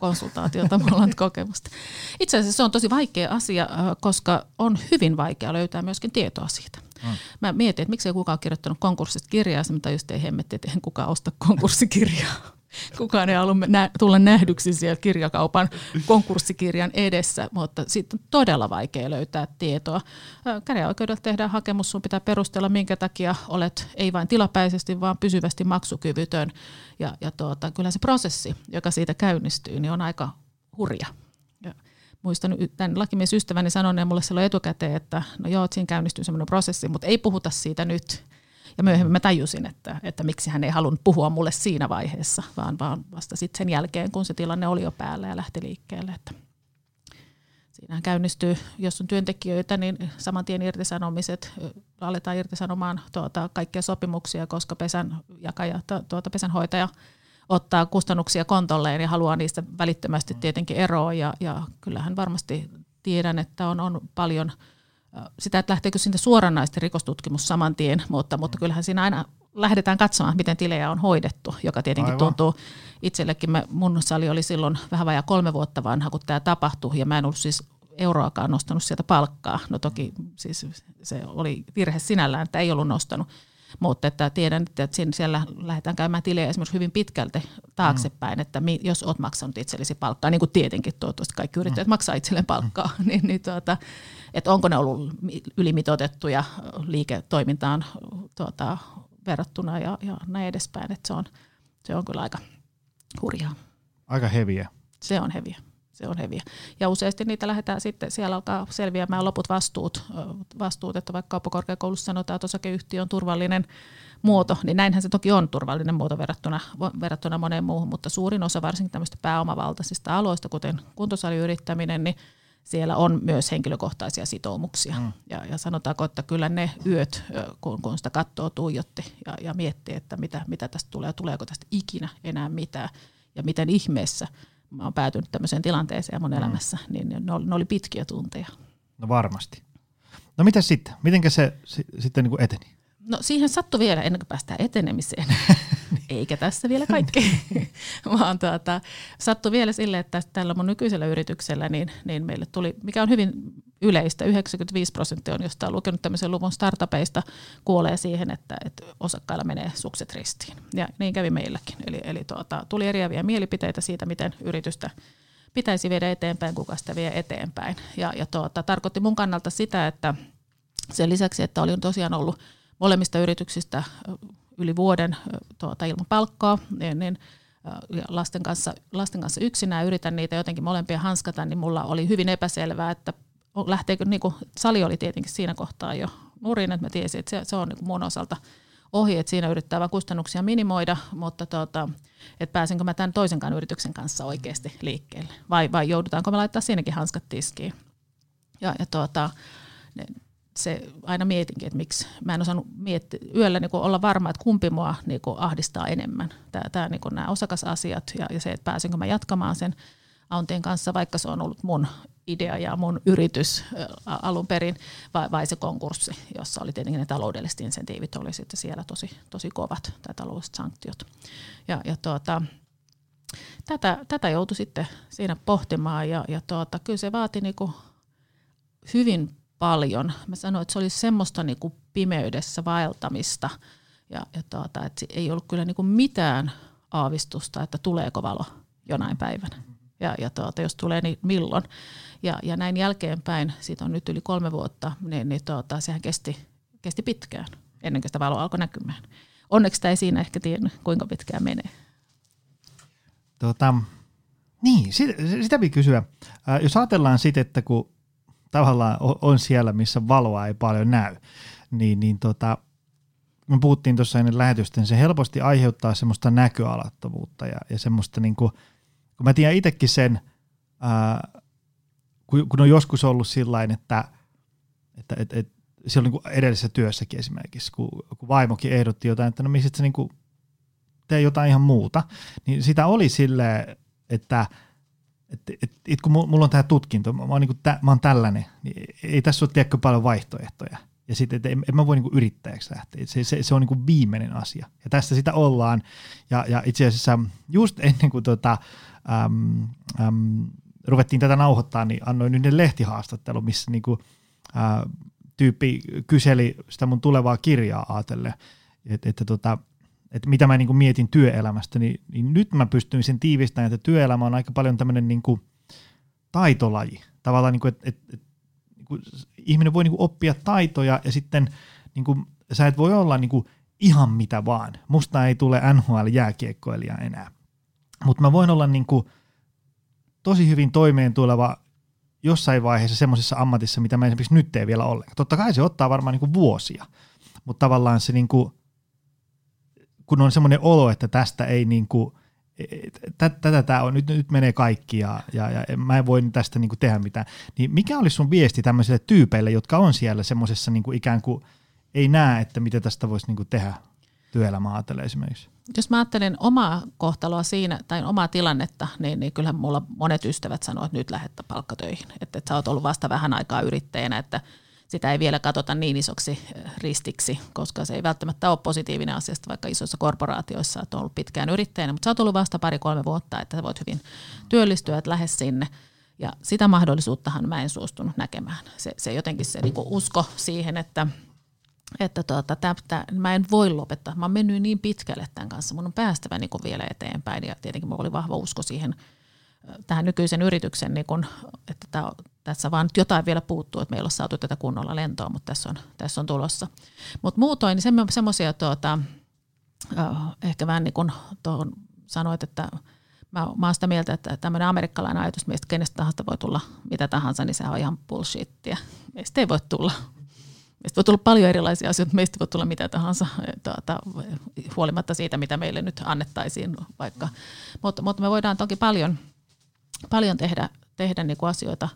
konsultaatiota, mulla on kokemusta. Itse asiassa se on tosi vaikea asia, koska on hyvin vaikea löytää myöskin tietoa siitä. Mm. Mä mietin, että miksei kukaan kirjoittanut konkurssista kirjaa, mutta just ei hemmetti, että eihän kukaan osta konkurssikirjaa. Kukaan ei halua nä- tulla nähdyksi siellä kirjakaupan konkurssikirjan edessä, mutta sitten on todella vaikea löytää tietoa. Käräjäoikeudella tehdään hakemus, sun pitää perustella, minkä takia olet ei vain tilapäisesti, vaan pysyvästi maksukyvytön. Ja, ja tuota, kyllä se prosessi, joka siitä käynnistyy, niin on aika hurja. Ja muistan tämän lakimiesystäväni sanoneen mulle silloin etukäteen, että no joo, siinä käynnistyy semmoinen prosessi, mutta ei puhuta siitä nyt ja myöhemmin mä tajusin, että, että miksi hän ei halunnut puhua mulle siinä vaiheessa, vaan, vaan vasta sitten sen jälkeen, kun se tilanne oli jo päällä ja lähti liikkeelle. Että siinähän käynnistyy, jos on työntekijöitä, niin saman tien irtisanomiset, aletaan irtisanomaan tuota, kaikkia sopimuksia, koska pesän jakaja, tuota, pesänhoitaja ottaa kustannuksia kontolleen ja haluaa niistä välittömästi tietenkin eroa. Ja, ja kyllähän varmasti tiedän, että on, on paljon – sitä, että lähteekö sinne suoranaisesti rikostutkimus saman tien, mutta, mutta kyllähän siinä aina lähdetään katsomaan, miten tilejä on hoidettu, joka tietenkin Aivan. tuntuu itsellekin. Mä, mun sali oli silloin vähän vajaa kolme vuotta vanha, kun tämä tapahtui, ja mä en ollut siis euroakaan nostanut sieltä palkkaa. No toki siis se oli virhe sinällään, että ei ollut nostanut. Mutta että tiedän, että siellä lähdetään käymään tilejä esimerkiksi hyvin pitkälti taaksepäin, että jos olet maksanut itsellesi palkkaa, niin kuin tietenkin toivottavasti kaikki yrittäjät mm. maksaa itselleen palkkaa, niin, niin tuota, että onko ne ollut ylimitoitettuja liiketoimintaan tuota, verrattuna ja, ja näin edespäin, että se on, se on kyllä aika hurjaa. Aika heviä. Se on heviä se on heviä. Ja useasti niitä lähdetään sitten, siellä alkaa selviämään loput vastuut, vastuut että vaikka kauppakorkeakoulussa sanotaan, että osakeyhtiö on turvallinen muoto, niin näinhän se toki on turvallinen muoto verrattuna, verrattuna moneen muuhun, mutta suurin osa varsinkin tämmöistä pääomavaltaisista aloista, kuten kuntosaliyrittäminen, niin siellä on myös henkilökohtaisia sitoumuksia. Mm. Ja, ja sanotaanko, että kyllä ne yöt, kun, kun sitä katsoo tuijotti ja, ja miettii, että mitä, mitä tästä tulee, tuleeko tästä ikinä enää mitään, ja miten ihmeessä – mä oon päätynyt tämmöiseen tilanteeseen mun mm. elämässä, niin ne oli, ne oli pitkiä tunteja. No varmasti. No mitä sitten? Miten se sitten niin kuin eteni? No siihen sattui vielä ennen kuin päästään etenemiseen, eikä tässä vielä kaikki, vaan tuota, sattui vielä sille, että tällä mun nykyisellä yrityksellä niin, niin meille tuli, mikä on hyvin yleistä, 95 prosenttia on jostain lukenut tämmöisen luvun startupeista, kuolee siihen, että, että osakkailla menee sukset ristiin. Ja niin kävi meilläkin. Eli, eli tuota, tuli eriäviä mielipiteitä siitä, miten yritystä pitäisi viedä eteenpäin, kuka sitä vie eteenpäin. Ja, ja tuota, tarkoitti mun kannalta sitä, että sen lisäksi, että olin tosiaan ollut molemmista yrityksistä yli vuoden tuota, ilman palkkaa, niin, niin lasten kanssa, lasten kanssa yksinään yritän niitä jotenkin molempia hanskata, niin mulla oli hyvin epäselvää, että lähteekö, niin kuin, sali oli tietenkin siinä kohtaa jo nurin, että mä tiesin, että se, se on niin kuin mun osalta ohi, että siinä yrittää vain kustannuksia minimoida, mutta tuota, että pääsenkö mä tämän toisenkaan yrityksen kanssa oikeasti liikkeelle vai, vai joudutaanko me laittaa siinäkin hanskat tiskiin. Ja, ja tuota, se aina mietinkin, että miksi mä en osannut miettiä, yöllä niin olla varma, että kumpi mua niin ahdistaa enemmän. Tää, tää, niin nämä osakasasiat ja, ja se, että pääsenkö mä jatkamaan sen Auntien kanssa, vaikka se on ollut mun idea ja mun yritys alun perin, vai, vai se konkurssi, jossa oli tietenkin ne taloudelliset insentiivit, oli sitten siellä tosi, tosi kovat, tai taloudelliset sanktiot. Ja, ja tuota, tätä, tätä joutui sitten siinä pohtimaan, ja, ja tuota, kyllä se vaati niinku hyvin paljon. Mä sanoin, että se oli semmoista niinku pimeydessä vaeltamista, ja, ja tuota, että ei ollut kyllä niinku mitään aavistusta, että tuleeko valo jonain päivänä. Ja, ja tuota, jos tulee, niin milloin. Ja, ja näin jälkeenpäin, siitä on nyt yli kolme vuotta, niin, niin tuota, sehän kesti, kesti pitkään ennen kuin sitä valo alkoi näkymään. Onneksi sitä ei siinä ehkä tiennyt, kuinka pitkään menee. Tota, niin, sitä, sitä kysyä. Äh, jos ajatellaan sitten, että kun tavallaan on siellä, missä valoa ei paljon näy, niin, niin tota, me puhuttiin tuossa ennen lähetystä, niin se helposti aiheuttaa semmoista näköalattomuutta ja, ja semmoista, niin kuin, kun mä tiedän itsekin sen, ää, kun, kun on joskus ollut sillä että, että et, et, siellä niin edellisessä työssäkin esimerkiksi, kun, kun vaimokin ehdotti jotain, että no missä se niin kuin tee jotain ihan muuta, niin sitä oli silleen, että et, et, et kun mulla on tämä tutkinto, mä oon, niin tä, mä oon tällainen, niin ei tässä ole tiedäkö paljon vaihtoehtoja. Ja sitten, että en, en mä voi niin yrittäjäksi lähteä. Se, se, se on niin viimeinen asia. Ja tästä sitä ollaan. Ja, ja itse asiassa just ennen kuin tota, äm, äm, ruvettiin tätä nauhoittaa, niin annoin yhden lehtihaastattelun, missä niin kuin, ä, tyyppi kyseli sitä mun tulevaa kirjaa ajatellen, että, että, tota, että mitä mä niin kuin mietin työelämästä, niin, niin nyt mä pystyn sen tiivistämään, että työelämä on aika paljon tämmöinen niin kuin taitolaji. Tavallaan, niin kuin, että, että, että niin kuin ihminen voi niin kuin oppia taitoja ja sitten niin kuin, sä et voi olla niin kuin ihan mitä vaan. Musta ei tule NHL-jääkiekkoilija enää. Mutta mä voin olla niin kuin tosi hyvin toimeen tuleva jossain vaiheessa semmoisessa ammatissa, mitä mä esimerkiksi nyt teen vielä ollenkaan. Totta kai se ottaa varmaan niin kuin vuosia, mutta tavallaan se niin kuin, kun on semmoinen olo, että tästä ei niin kuin, tätä tämä on, nyt, nyt menee kaikki ja, ja, ja mä en voi tästä niin kuin tehdä mitään. Niin mikä olisi sun viesti tämmöisille tyypeille, jotka on siellä semmoisessa niin ikään kuin ei näe, että mitä tästä voisi niin kuin tehdä työelämä ajattelee esimerkiksi? Jos mä ajattelen omaa kohtaloa siinä tai omaa tilannetta, niin, niin kyllähän mulla monet ystävät sanoo, että nyt lähettä palkkatöihin. Että, että sä oot ollut vasta vähän aikaa yrittäjänä, että sitä ei vielä katsota niin isoksi ristiksi, koska se ei välttämättä ole positiivinen asia, vaikka isoissa korporaatioissa että on ollut pitkään yrittäjänä, mutta sä oot ollut vasta pari-kolme vuotta, että sä voit hyvin työllistyä, että lähde sinne. Ja sitä mahdollisuuttahan mä en suostunut näkemään. Se, se jotenkin se niin usko siihen, että – että tuota, täptä, mä en voi lopettaa. Mä oon mennyt niin pitkälle tämän kanssa. Mun on päästävä niin vielä eteenpäin ja tietenkin mulla oli vahva usko siihen tähän nykyisen yrityksen, niin kun, että tää, tässä vaan jotain vielä puuttuu, että meillä on saatu tätä kunnolla lentoa, mutta tässä on, tässä on tulossa. Mutta muutoin niin semmoisia tuota, ehkä vähän niin kuin tuohon sanoit, että mä, mä oon sitä mieltä, että tämmöinen amerikkalainen ajatus, meistä kenestä tahansa voi tulla mitä tahansa, niin se on ihan bullshittia. Meistä ei voi tulla Meistä voi tulla paljon erilaisia asioita, meistä voi tulla mitä tahansa, tuota, huolimatta siitä, mitä meille nyt annettaisiin vaikka. Mutta, mutta me voidaan toki paljon, paljon tehdä, tehdä niin kuin asioita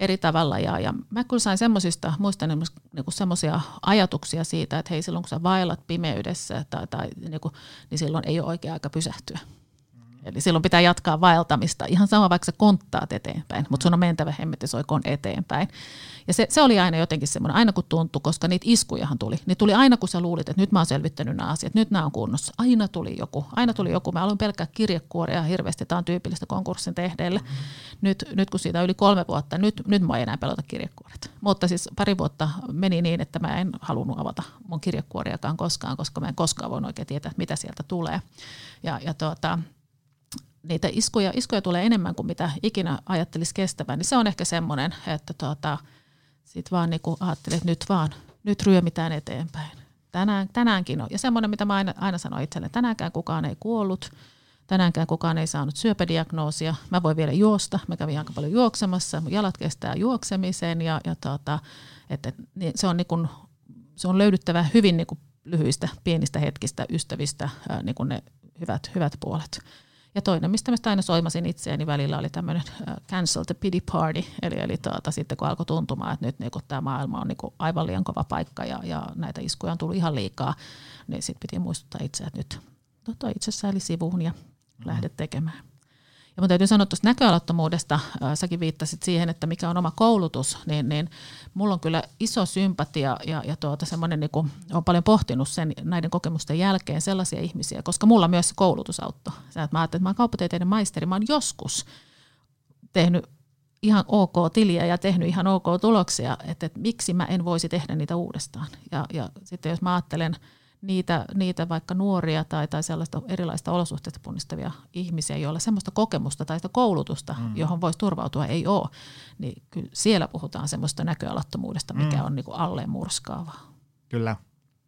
eri tavalla. Ja, ja mä kyllä sain semmoisista, muistan niin semmoisia ajatuksia siitä, että hei silloin kun sä vaellat pimeydessä tai, tai niin, kuin, niin silloin ei ole oikea aika pysähtyä. Eli silloin pitää jatkaa vaeltamista. Ihan sama, vaikka sä konttaat eteenpäin, mutta sun on mentävä hemmetisoikoon eteenpäin. Ja se, se oli aina jotenkin semmoinen, aina kun tuntui, koska niitä iskujahan tuli. Niin tuli aina, kun sä luulit, että nyt mä oon selvittänyt nämä asiat, nyt nämä on kunnossa. Aina tuli joku, aina tuli joku. Mä aloin pelkkää kirjekuoria hirveästi, tämä on tyypillistä konkurssin tehdeille. Nyt, nyt kun siitä yli kolme vuotta, nyt, nyt mä en enää pelota kirjekuoret. Mutta siis pari vuotta meni niin, että mä en halunnut avata mun kirjekuoriakaan koskaan, koska mä en koskaan voinut oikein tietää, mitä sieltä tulee. Ja, ja tuota, niitä iskuja, iskuja tulee enemmän kuin mitä ikinä ajattelisi kestävän, niin se on ehkä semmoinen, että tuota, sit vaan niin ajattelin, että nyt vaan, nyt ryömitään eteenpäin. Tänään, tänäänkin on. Ja semmoinen, mitä mä aina, aina sanon itselle, tänäänkään kukaan ei kuollut, tänäänkään kukaan ei saanut syöpädiagnoosia. Mä voin vielä juosta, mä kävin aika paljon juoksemassa, mun jalat kestää juoksemisen ja, ja tuota, että, niin se, on niin se on löydyttävä hyvin niin lyhyistä, pienistä hetkistä, ystävistä niin kuin ne hyvät, hyvät puolet. Ja toinen, mistä mä aina soimasin itseäni välillä, oli tämmöinen cancel the pity party, eli, eli tuota, sitten kun alkoi tuntumaan, että nyt niin tämä maailma on niin aivan liian kova paikka ja, ja näitä iskuja on tullut ihan liikaa, niin sitten piti muistuttaa itseä, että nyt no toi itsessä eli sivuun ja mm. lähde tekemään. Ja mun täytyy sanoa tuosta näköalattomuudesta, säkin viittasit siihen, että mikä on oma koulutus, niin, niin mulla on kyllä iso sympatia ja, ja tuota, semmoinen, niin kuin, olen paljon pohtinut sen näiden kokemusten jälkeen sellaisia ihmisiä, koska mulla myös koulutus auttoi. Sä, että mä ajattelin, että mä oon kauppatieteiden maisteri, mä oon joskus tehnyt ihan ok tiliä ja tehnyt ihan ok tuloksia, että, että miksi mä en voisi tehdä niitä uudestaan. Ja, ja sitten jos mä ajattelen – niitä, niitä vaikka nuoria tai, tai sellaista erilaista olosuhteista punnistavia ihmisiä, joilla semmoista kokemusta tai sitä koulutusta, mm. johon voisi turvautua, ei ole, niin kyllä siellä puhutaan semmoista näköalattomuudesta, mikä mm. on niin kuin alleen murskaavaa. Kyllä.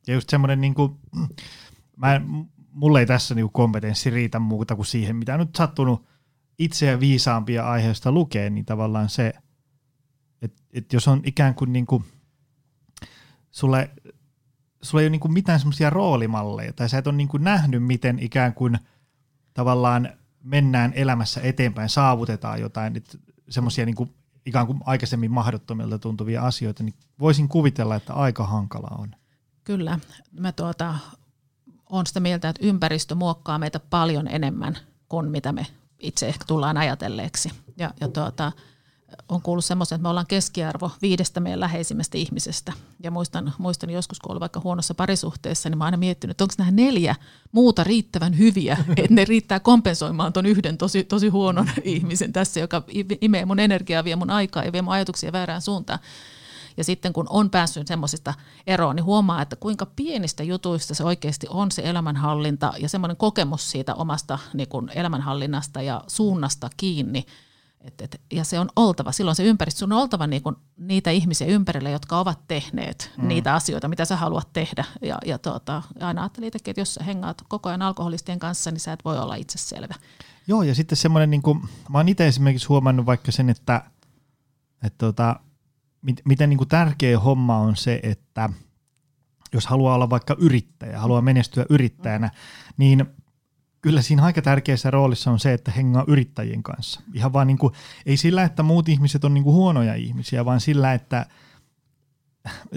Ja just semmoinen, niin kuin, mä en, mulle ei tässä niin kompetenssi riitä muuta kuin siihen, mitä nyt sattunut itseä viisaampia aiheesta lukea, niin tavallaan se, että, että jos on ikään kuin, niin kuin sulle sulla ei ole niin mitään semmoisia roolimalleja, tai sä et ole niin nähnyt, miten ikään kuin tavallaan mennään elämässä eteenpäin, saavutetaan jotain, semmoisia niin ikään kuin aikaisemmin mahdottomilta tuntuvia asioita, niin voisin kuvitella, että aika hankala on. Kyllä. Mä tuota, on sitä mieltä, että ympäristö muokkaa meitä paljon enemmän kuin mitä me itse ehkä tullaan ajatelleeksi. Ja, ja tuota, on kuullut semmoisen, että me ollaan keskiarvo viidestä meidän läheisimmästä ihmisestä. Ja muistan, muistan joskus, kun olin vaikka huonossa parisuhteessa, niin mä oon aina miettinyt, että onko nämä neljä muuta riittävän hyviä, että ne riittää kompensoimaan ton yhden tosi, tosi huonon ihmisen tässä, joka imee mun energiaa, vie mun aikaa ja vie mun ajatuksia väärään suuntaan. Ja sitten kun on päässyt semmoisista eroon, niin huomaa, että kuinka pienistä jutuista se oikeasti on se elämänhallinta ja semmoinen kokemus siitä omasta niin kuin elämänhallinnasta ja suunnasta kiinni. Et, et, ja se on oltava, silloin se ympäristö, sun on oltava niin kuin niitä ihmisiä ympärillä, jotka ovat tehneet mm. niitä asioita, mitä sä haluat tehdä. Ja, ja tuota, aina ajattelin itsekin, että jos sä hengaat koko ajan alkoholistien kanssa, niin sä et voi olla itse selvä. Joo, ja sitten semmoinen, niin kuin, mä oon itse esimerkiksi huomannut vaikka sen, että, että tota, miten niin kuin tärkeä homma on se, että jos haluaa olla vaikka yrittäjä, haluaa menestyä yrittäjänä, niin kyllä siinä aika tärkeässä roolissa on se, että hengaa yrittäjien kanssa. Ihan vaan niin kuin, ei sillä, että muut ihmiset on niin kuin huonoja ihmisiä, vaan sillä, että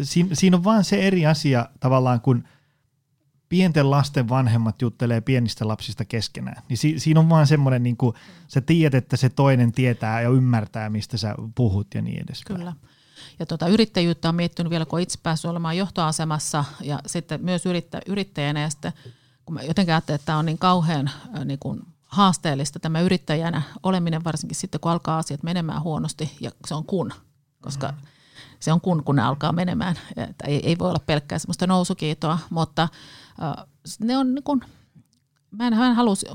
siinä, siinä on vaan se eri asia tavallaan, kun pienten lasten vanhemmat juttelee pienistä lapsista keskenään. Niin si, siinä on vaan semmoinen, niin kuin, sä tiedät, että se toinen tietää ja ymmärtää, mistä sä puhut ja niin edespäin. Kyllä. Ja tuota, yrittäjyyttä on miettinyt vielä, kun itse päässyt olemaan johtoasemassa ja sitten myös yrittä, yrittäjänä. Ja sitten, kun mä jotenkin ajattelen, että tämä on niin kauhean niin kuin haasteellista tämä yrittäjänä oleminen, varsinkin sitten kun alkaa asiat menemään huonosti ja se on kun, koska mm. se on kun, kun ne alkaa menemään. Että ei, ei voi olla pelkkää sellaista nousukiitoa, mutta äh, ne on niin kuin, mä en, mä en halus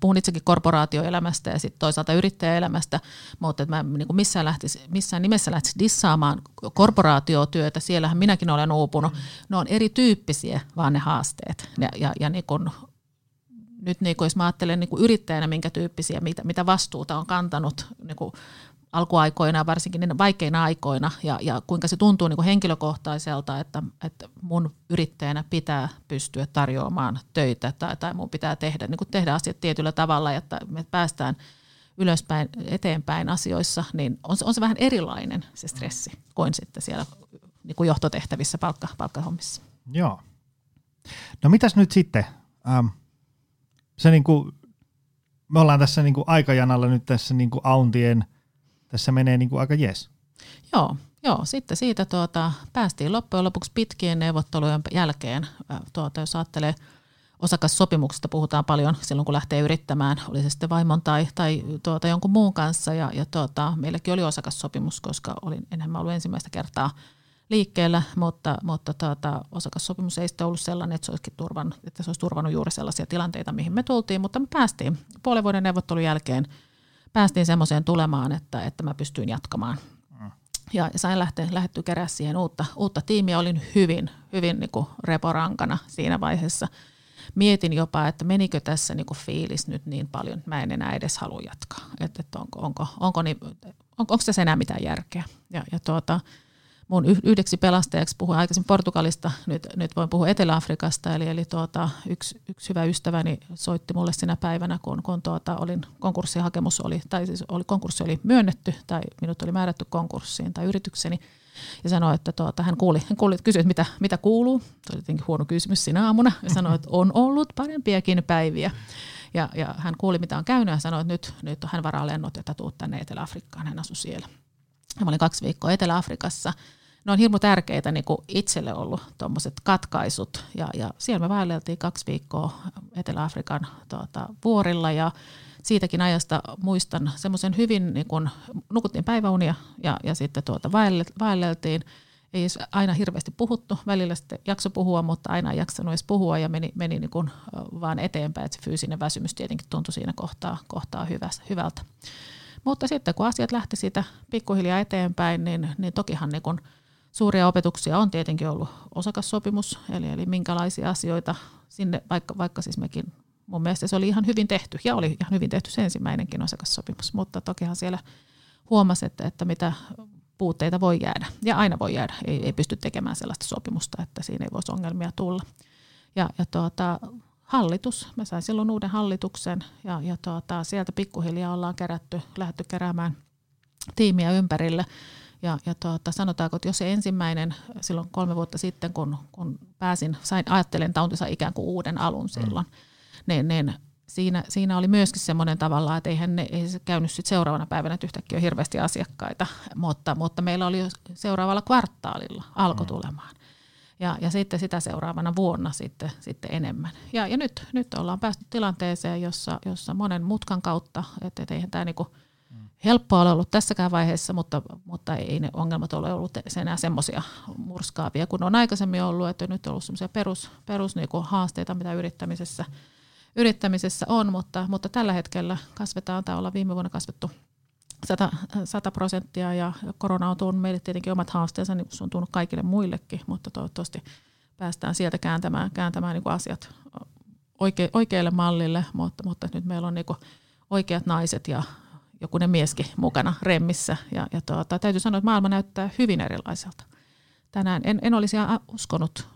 puhun itsekin korporaatioelämästä ja sitten toisaalta yrittäjäelämästä, mutta että mä niin missään, lähtisi, missään nimessä lähtisi dissaamaan korporaatiotyötä, siellähän minäkin olen uupunut. Ne on erityyppisiä vaan ne haasteet ja, ja, ja niin kuin, nyt niin kuin jos mä ajattelen niin yrittäjänä, minkä tyyppisiä, mitä, mitä vastuuta on kantanut niin alkuaikoina, varsinkin niin vaikeina aikoina, ja, ja kuinka se tuntuu niin kuin henkilökohtaiselta, että, että mun yrittäjänä pitää pystyä tarjoamaan töitä tai, tai mun pitää tehdä, niin kuin tehdä asiat tietyllä tavalla, että me päästään ylöspäin, eteenpäin asioissa, niin on se, on se vähän erilainen se stressi kuin sitten siellä niin kuin johtotehtävissä palkka, palkkahommissa. Joo. No mitäs nyt sitten? Ähm, se niin kuin, me ollaan tässä niin kuin aikajanalla nyt tässä niin kuin auntien – tässä menee niin kuin aika jes. Joo, joo, sitten siitä tuota, päästiin loppujen lopuksi pitkien neuvottelujen jälkeen, tuota, jos ajattelee osakassopimuksesta puhutaan paljon silloin, kun lähtee yrittämään, oli se sitten vaimon tai, tai tuota, jonkun muun kanssa. Ja, ja tuota, meilläkin oli osakassopimus, koska olin, enhän mä ollut ensimmäistä kertaa liikkeellä, mutta, mutta tuota, osakassopimus ei sitten ollut sellainen, että se, olisikin turvannut, että se olisi turvannut juuri sellaisia tilanteita, mihin me tultiin, mutta me päästiin puolen vuoden neuvottelun jälkeen – päästiin semmoiseen tulemaan, että, että mä pystyin jatkamaan. Mm. Ja sain lähteä, lähetty kerää siihen uutta, uutta tiimiä. Olin hyvin, hyvin niin kuin reporankana siinä vaiheessa. Mietin jopa, että menikö tässä niin kuin fiilis nyt niin paljon, että mä en enää edes halua jatkaa. Että, että onko, onko, onko, niin, onko, onko tässä enää mitään järkeä. Ja, ja tuota, mun yhdeksi pelastajaksi puhuin aikaisin Portugalista, nyt, nyt voin puhua Etelä-Afrikasta, eli, eli tuota, yksi, yksi hyvä ystäväni soitti mulle sinä päivänä, kun, kun tuota, olin konkurssihakemus oli, tai siis oli, konkurssi oli myönnetty, tai minut oli määrätty konkurssiin tai yritykseni, ja sanoi, että tuota, hän kuuli, hän kuuli kysyi, että mitä, mitä kuuluu. Se oli tietenkin huono kysymys sinä aamuna, ja sanoi, että on ollut parempiakin päiviä. Ja, ja hän kuuli, mitä on käynyt, ja sanoi, että nyt, nyt hän varaa lennot, että tuut tänne Etelä-Afrikkaan, hän asui siellä. Mä olin kaksi viikkoa Etelä-Afrikassa, ne on hirmu tärkeitä niin kuin itselle ollut tuommoiset katkaisut. Ja, ja siellä me vaelleltiin kaksi viikkoa Etelä-Afrikan tuota, vuorilla ja siitäkin ajasta muistan semmoisen hyvin, niin kun nukuttiin päiväunia ja, ja sitten tuota vaelleltiin. Ei aina hirveästi puhuttu, välillä sitten jakso puhua, mutta aina ei jaksanut edes puhua ja meni, meni niin kuin vaan eteenpäin, että se fyysinen väsymys tietenkin tuntui siinä kohtaa, kohtaa hyvältä. Mutta sitten kun asiat lähti siitä pikkuhiljaa eteenpäin, niin, niin tokihan niin kun Suuria opetuksia on tietenkin ollut osakassopimus, eli, eli minkälaisia asioita sinne, vaikka, vaikka siis mekin, mun mielestä se oli ihan hyvin tehty, ja oli ihan hyvin tehty se ensimmäinenkin osakassopimus, mutta tokihan siellä huomasi, että, että mitä puutteita voi jäädä, ja aina voi jäädä, ei, ei pysty tekemään sellaista sopimusta, että siinä ei voisi ongelmia tulla. Ja, ja tuota, hallitus, mä sain silloin uuden hallituksen, ja, ja tuota, sieltä pikkuhiljaa ollaan kerätty, lähdetty keräämään tiimiä ympärille, ja, ja tuota, sanotaanko, että jos se ensimmäinen silloin kolme vuotta sitten, kun, kun pääsin, sain, ajattelen tauntinsa ikään kuin uuden alun mm. silloin, mm. niin, niin siinä, siinä oli myöskin semmoinen tavalla, että eihän ne, ei se käynyt sit seuraavana päivänä, että yhtäkkiä on hirveästi asiakkaita, mutta, mutta meillä oli jo seuraavalla kvartaalilla alkoi mm. tulemaan. Ja, ja sitten sitä seuraavana vuonna sitten, sitten enemmän. Ja, ja nyt, nyt ollaan päästy tilanteeseen, jossa, jossa monen mutkan kautta, että et eihän tämä niinku helppoa ole ollut tässäkään vaiheessa, mutta, mutta ei ne ongelmat ole ollut enää semmoisia murskaavia kuin on aikaisemmin ollut, että nyt on ollut semmoisia perus, perus niinku haasteita, mitä yrittämisessä – yrittämisessä on, mutta, mutta tällä hetkellä kasvetaan, tai ollaan viime vuonna kasvettu 100, 100 prosenttia ja korona on tuonut meille tietenkin omat haasteensa, niin se on tuonut kaikille muillekin, mutta toivottavasti päästään sieltä kääntämään, kääntämään niin asiat oike, oikealle mallille, mutta, mutta nyt meillä on niin oikeat naiset ja jokunen mieskin mukana remmissä. Ja, ja tuota, täytyy sanoa, että maailma näyttää hyvin erilaiselta. Tänään en, en olisi uskonut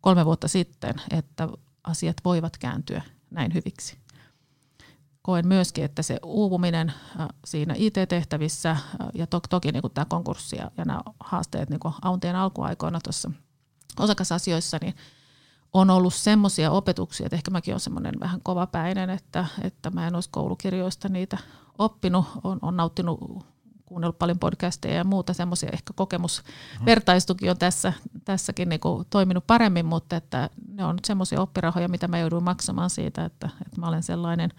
kolme vuotta sitten, että asiat voivat kääntyä näin hyviksi. Koen myöskin, että se uupuminen äh, siinä IT-tehtävissä äh, ja to, toki niin tämä konkurssi ja, ja nämä haasteet niin Auntien alkuaikoina tuossa osakasasioissa, niin on ollut semmoisia opetuksia, että ehkä mäkin olen semmoinen vähän kovapäinen, että, että mä en olisi koulukirjoista niitä oppinut, on, on nauttinut kuunnellut paljon podcasteja ja muuta semmoisia, ehkä kokemusvertaistukin on tässä, tässäkin niin kuin toiminut paremmin, mutta että ne on semmoisia oppirahoja, mitä mä jouduin maksamaan siitä, että, että mä olen sellainen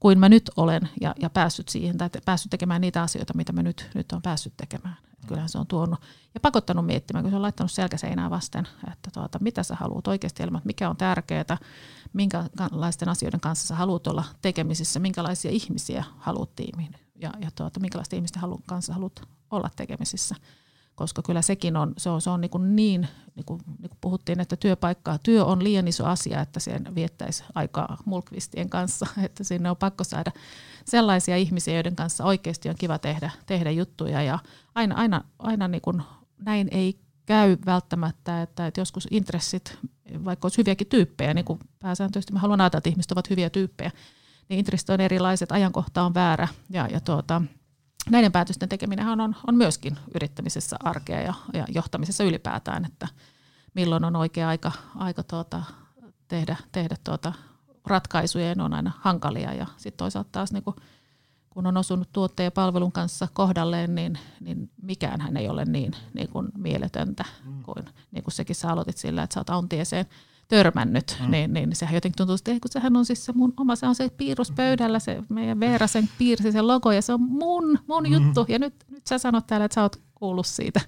kuin mä nyt olen ja, ja päässyt siihen, tai päässyt tekemään niitä asioita, mitä mä nyt, nyt on päässyt tekemään. Että kyllähän se on tuonut ja pakottanut miettimään, kun se on laittanut selkäseinää vasten, että tuota, mitä sä haluat oikeasti elämät, mikä on tärkeää, minkälaisten asioiden kanssa sä haluat olla tekemisissä, minkälaisia ihmisiä haluat tiimiin ja, ja tuota, minkälaisten ihmisten kanssa haluat olla tekemisissä. Koska kyllä sekin on, se on, se on niin, kuin niin, niin kuin, niin kuin puhuttiin, että työpaikkaa, työ on liian iso asia, että siihen viettäisi aikaa mulkvistien kanssa, että sinne on pakko saada sellaisia ihmisiä, joiden kanssa oikeasti on kiva tehdä, tehdä juttuja. Ja aina, aina, aina niin kuin, näin ei käy välttämättä, että, että joskus intressit, vaikka olisi hyviäkin tyyppejä, niin kuin pääsääntöisesti mä haluan ajatella, että ihmiset ovat hyviä tyyppejä, niin intressit on erilaiset, ajankohta on väärä ja, ja tuota, näiden päätösten tekeminen on, on myöskin yrittämisessä arkea ja, ja johtamisessa ylipäätään, että milloin on oikea aika, aika tuota, tehdä, tehdä tuota ratkaisuja ja ne on aina hankalia ja sitten toisaalta taas niin kuin, kun on osunut tuotteen ja palvelun kanssa kohdalleen, niin, niin mikään hän ei ole niin, niin kuin mieletöntä mm. kuin, niin kuin sekin sä aloitit sillä, että sä oot törmännyt, mm. niin, niin sehän jotenkin tuntuu, että kun sehän on siis se mun oma, se on se piirros pöydällä, se meidän Veera sen piirsi sen logo ja se on mun, mun mm. juttu ja nyt, nyt sä sanot täällä, että sä oot kuullut siitä,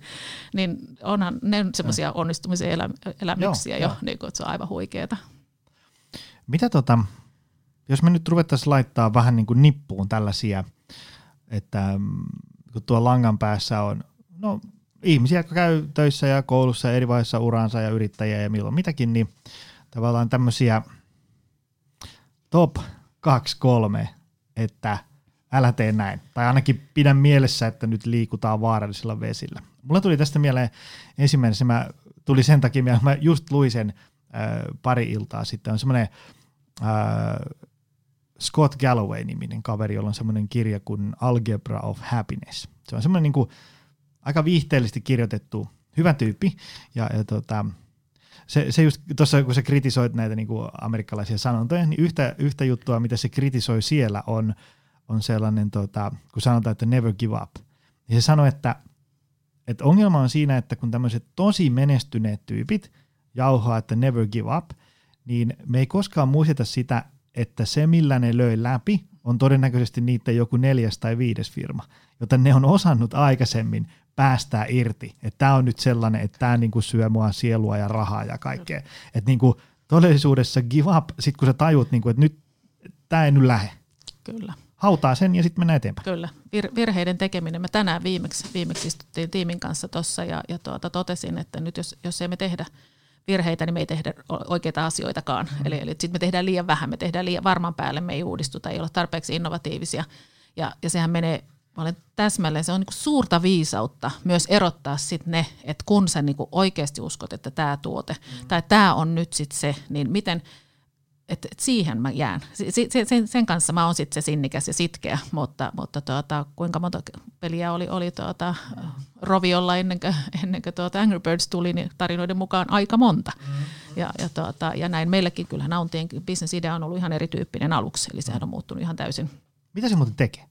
niin onhan ne semmoisia onnistumisen elä, elämyksiä joo, jo, jo. Niin kuin, että se on aivan huikeeta. Mitä tota, jos me nyt ruvettaisiin laittaa vähän niin kuin nippuun tällaisia, että mm, kun tuo langan päässä on, no ihmisiä, jotka käy töissä ja koulussa ja eri vaiheissa uransa ja yrittäjiä ja milloin mitäkin, niin tavallaan tämmöisiä top 2-3, että älä tee näin. Tai ainakin pidän mielessä, että nyt liikutaan vaarallisilla vesillä. Mulla tuli tästä mieleen ensimmäisenä, mä tuli sen takia mä just luin sen äh, pari iltaa sitten, on semmoinen äh, Scott Galloway-niminen kaveri, jolla on semmoinen kirja kuin Algebra of Happiness. Se on semmoinen niin kuin, aika viihteellisesti kirjoitettu, hyvä tyyppi. Ja, ja tota, se, se just tuossa, kun sä kritisoit näitä niin kuin amerikkalaisia sanontoja, niin yhtä, yhtä juttua, mitä se kritisoi siellä, on, on sellainen, tota, kun sanotaan, että never give up. Ja se sanoi, että, että ongelma on siinä, että kun tämmöiset tosi menestyneet tyypit jauhaa, että never give up, niin me ei koskaan muisteta sitä, että se, millä ne löi läpi, on todennäköisesti niitä joku neljäs tai viides firma, joten ne on osannut aikaisemmin päästää irti. Että tämä on nyt sellainen, että tämä niinku syö mua sielua ja rahaa ja kaikkea. Että niinku todellisuudessa give up, sit kun sä tajut, niinku, että nyt tämä ei nyt lähde. Kyllä. Hautaa sen ja sitten mennään eteenpäin. Kyllä. Vir- virheiden tekeminen. Me tänään viimeksi, viimeksi istuttiin tiimin kanssa tuossa ja, ja tuota, totesin, että nyt jos, jos emme tehdä virheitä, niin me ei tehdä oikeita asioitakaan. Mm. Eli, eli sitten me tehdään liian vähän, me tehdään liian varman päälle, me ei uudistuta, ei ole tarpeeksi innovatiivisia. Ja, ja sehän menee Mä olen täsmälleen, se on niin suurta viisautta myös erottaa sit ne, että kun sä niin oikeasti uskot, että tämä tuote mm. tai tämä on nyt sit se, niin miten, että et siihen mä jään. Sen, sen kanssa mä oon sitten se sinnikäs ja sitkeä, mutta, mutta tuota, kuinka monta peliä oli, oli tuota, Roviolla ennen kuin, ennen kuin tuota Angry Birds tuli, niin tarinoiden mukaan aika monta. Mm. Ja, ja, tuota, ja näin meillekin kyllähän Nauntien bisnesidea on ollut ihan erityyppinen aluksi, eli sehän on muuttunut ihan täysin. Mitä se muuten tekee?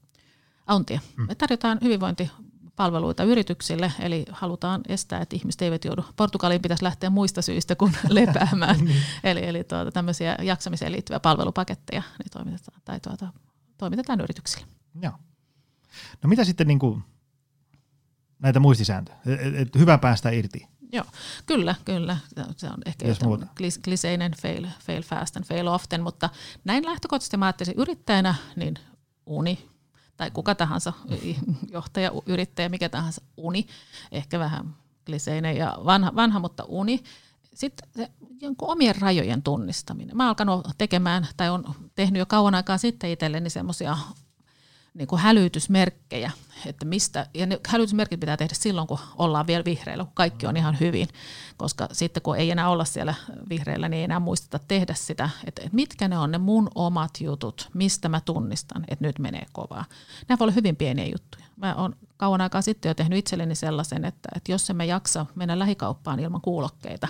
Auntia. Mm. Me tarjotaan hyvinvointipalveluita yrityksille, eli halutaan estää, että ihmiset eivät joudu. Portugaliin pitäisi lähteä muista syistä kuin lepäämään. Niin. eli eli tuota, tämmöisiä jaksamiseen liittyviä palvelupaketteja niin toimitetaan, tai tuota, toimitetaan yrityksille. Joo. No mitä sitten niin kuin näitä muistisääntöjä? Et, et, hyvä päästä irti. Joo, kyllä, kyllä. Se on ehkä klis, kliseinen fail, fail fast and fail often, mutta näin lähtökohtaisesti mä ajattelisin yrittäjänä, niin uni tai kuka tahansa johtaja, yrittäjä, mikä tahansa uni, ehkä vähän kliseinen ja vanha, vanha mutta uni. Sitten se jonkun omien rajojen tunnistaminen. Mä oon alkanut tekemään, tai on tehnyt jo kauan aikaa sitten itselleni semmoisia niin kuin hälytysmerkkejä, että mistä, ja ne hälytysmerkit pitää tehdä silloin, kun ollaan vielä vihreillä, kun kaikki on ihan hyvin, koska sitten kun ei enää olla siellä vihreillä, niin ei enää muisteta tehdä sitä, että, että mitkä ne on ne mun omat jutut, mistä mä tunnistan, että nyt menee kovaa. Nämä voi olla hyvin pieniä juttuja. Mä oon kauan aikaa sitten jo tehnyt itselleni sellaisen, että, että jos emme jaksa mennä lähikauppaan ilman kuulokkeita,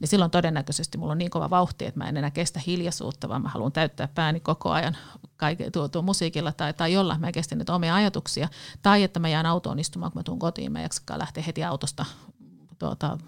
niin silloin todennäköisesti mulla on niin kova vauhti, että mä en enää kestä hiljaisuutta, vaan mä haluan täyttää pääni koko ajan kaike, tuo, tuo musiikilla tai, tai jolla mä kestin niitä omia ajatuksia. Tai että mä jään autoon istumaan, kun mä tuun kotiin, mä jaksakaan lähteä heti autosta tuota,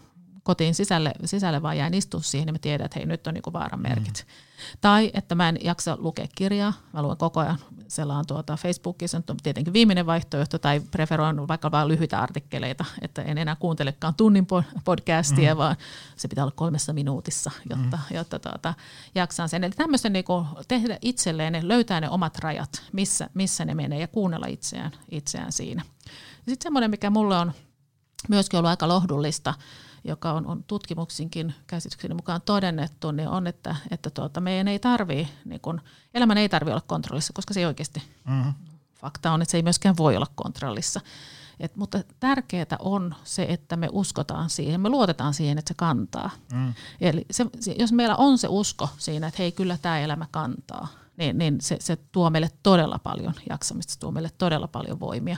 kotiin sisälle, sisälle vaan jään istua siihen, niin mä tiedän, että hei, nyt on niinku vaaran merkit. Mm. Tai että mä en jaksa lukea kirjaa, mä luen koko ajan selaan tuota Facebookissa, on tietenkin viimeinen vaihtoehto, tai preferoin vaikka vain lyhyitä artikkeleita, että en enää kuuntelekaan tunnin podcastia, mm. vaan se pitää olla kolmessa minuutissa, jotta, mm. jotta tuota, jaksaan sen. Eli tämmöistä niin tehdä itselleen, löytää ne omat rajat, missä, missä ne menee, ja kuunnella itseään, itseään siinä. Sitten semmoinen, mikä mulle on myöskin ollut aika lohdullista, joka on, on tutkimuksinkin käsitykseni mukaan todennettu, niin on, että, että tuota, meidän ei tarvii, niin kun, elämän ei tarvitse olla kontrollissa, koska se ei oikeasti, mm-hmm. fakta on, että se ei myöskään voi olla kontrollissa. Et, mutta tärkeää on se, että me uskotaan siihen, me luotetaan siihen, että se kantaa. Mm. Eli se, jos meillä on se usko siinä, että hei, kyllä tämä elämä kantaa, niin, niin se, se tuo meille todella paljon jaksamista, se tuo meille todella paljon voimia.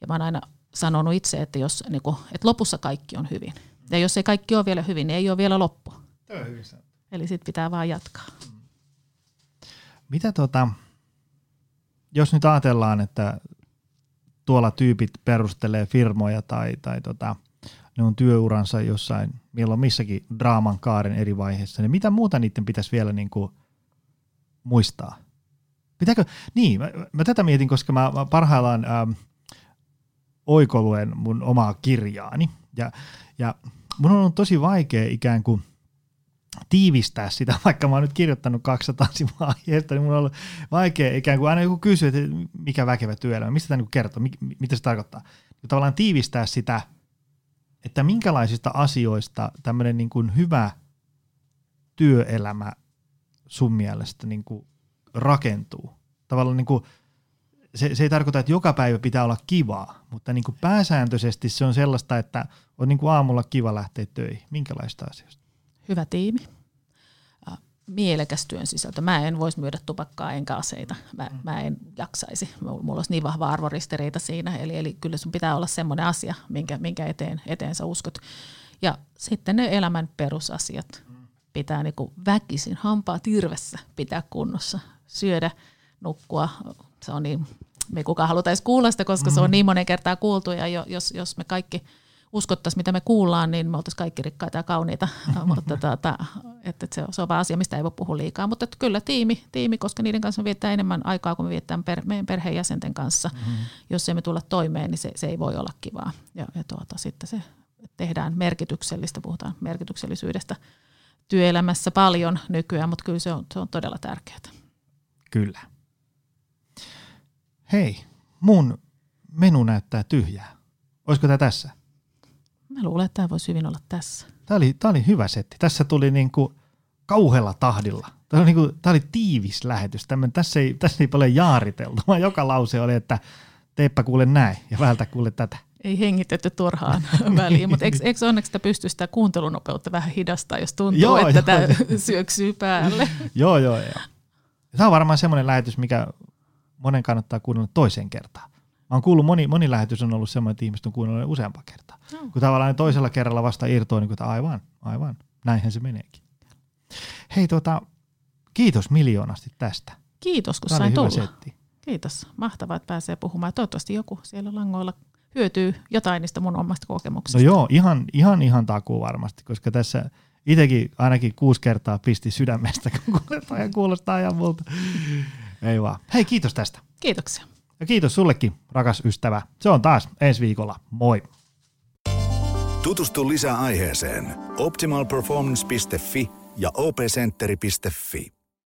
Ja mä oon aina sanonut itse, että, jos, niin kun, että lopussa kaikki on hyvin. Ja jos ei kaikki ole vielä hyvin, niin ei ole vielä loppu. Tämä on hyvin Eli sitten pitää vaan jatkaa. Mitä tota, jos nyt ajatellaan, että tuolla tyypit perustelee firmoja tai, tai tota, ne on työuransa jossain, milloin missäkin draaman kaaren eri vaiheessa, niin mitä muuta niiden pitäisi vielä niin kuin muistaa? Pitääkö, niin, mä, mä tätä mietin, koska mä, mä parhaillaan ähm, oikoluen mun omaa kirjaani, ja, ja mun on ollut tosi vaikea ikään kuin tiivistää sitä, vaikka mä oon nyt kirjoittanut 200 sivua aiheesta, niin mun on ollut vaikea ikään kuin aina joku kysyy, että mikä väkevä työelämä, mistä tämä niin kertoo, mitä se tarkoittaa. Ja tavallaan tiivistää sitä, että minkälaisista asioista tämmöinen niin kuin hyvä työelämä sun mielestä niin kuin rakentuu. Tavallaan niin kuin se, se ei tarkoita, että joka päivä pitää olla kivaa, mutta niin kuin pääsääntöisesti se on sellaista, että on niin kuin aamulla kiva lähteä töihin. Minkälaista asioista? Hyvä tiimi. Mielekäs työn sisältö. Mä en voisi myydä tupakkaa enkä aseita. Mä, mm. mä en jaksaisi. Mulla olisi niin vahva arvoristiriita siinä. Eli, eli kyllä sun pitää olla semmoinen asia, minkä, minkä eteen, eteen sä uskot. Ja sitten ne elämän perusasiat mm. pitää niin kuin väkisin, hampaa tirvessä pitää kunnossa. Syödä, nukkua, se on niin, me ei kukaan haluta edes kuulla sitä, koska mm. se on mm. niin monen kertaa kuultu ja jos, jos me kaikki uskottaisiin, mitä me kuullaan, niin me oltaisiin kaikki rikkaita ja kauniita, mutta tuota, että se, on, se on vaan asia, mistä ei voi puhua liikaa. Mutta että kyllä tiimi, tiimi, koska niiden kanssa me viettää enemmän aikaa kuin me viettää per, meidän perheenjäsenten kanssa. Mm-hmm. Jos emme tulla toimeen, niin se, se ei voi olla kivaa. Ja, ja tuota, sitten se tehdään merkityksellistä, puhutaan merkityksellisyydestä työelämässä paljon nykyään, mutta kyllä se on, se on todella tärkeää. Kyllä hei, mun menu näyttää tyhjää. Olisiko tämä tässä? Mä luulen, että tämä voisi hyvin olla tässä. Tämä oli, tämä oli hyvä setti. Tässä tuli niin kuin kauhealla tahdilla. Tämä oli, niin kuin, tämä oli tiivis lähetys. Tämän, tässä, ei, tässä ei paljon jaariteltu, vaan joka lause oli, että teepä kuule näin ja vältä kuule tätä. Ei hengitetty turhaan väliin, mutta eikö, eikö onneksi sitä pysty sitä kuuntelunopeutta vähän hidastaa, jos tuntuu, joo, että joo. tämä syöksyy päälle? joo, joo, joo. Tämä on varmaan semmoinen lähetys, mikä monen kannattaa kuunnella toiseen kertaan. Mä oon kuullut, moni, moni lähetys on ollut semmoinen, että ihmiset on kuunnellut useampaa kertaa. No. Kun tavallaan toisella kerralla vasta irtoaa, niin kuin, että aivan, aivan, näinhän se meneekin. Hei tota, kiitos miljoonasti tästä. Kiitos, kun Tämä sain tulla. setti. Kiitos. Mahtavaa, että pääsee puhumaan. Toivottavasti joku siellä langoilla hyötyy jotain niistä mun omasta No kokemuksista. joo, ihan, ihan, ihan takuu varmasti, koska tässä itsekin ainakin kuusi kertaa pisti sydämestä, kun kuuletaan ja kuulostaa ihan multa. Ei vaan. Hei, kiitos tästä. Kiitoksia. Ja kiitos sullekin, rakas ystävä. Se on taas ensi viikolla. Moi. Tutustu lisää aiheeseen optimalperformance.fi ja opcenteri.fi.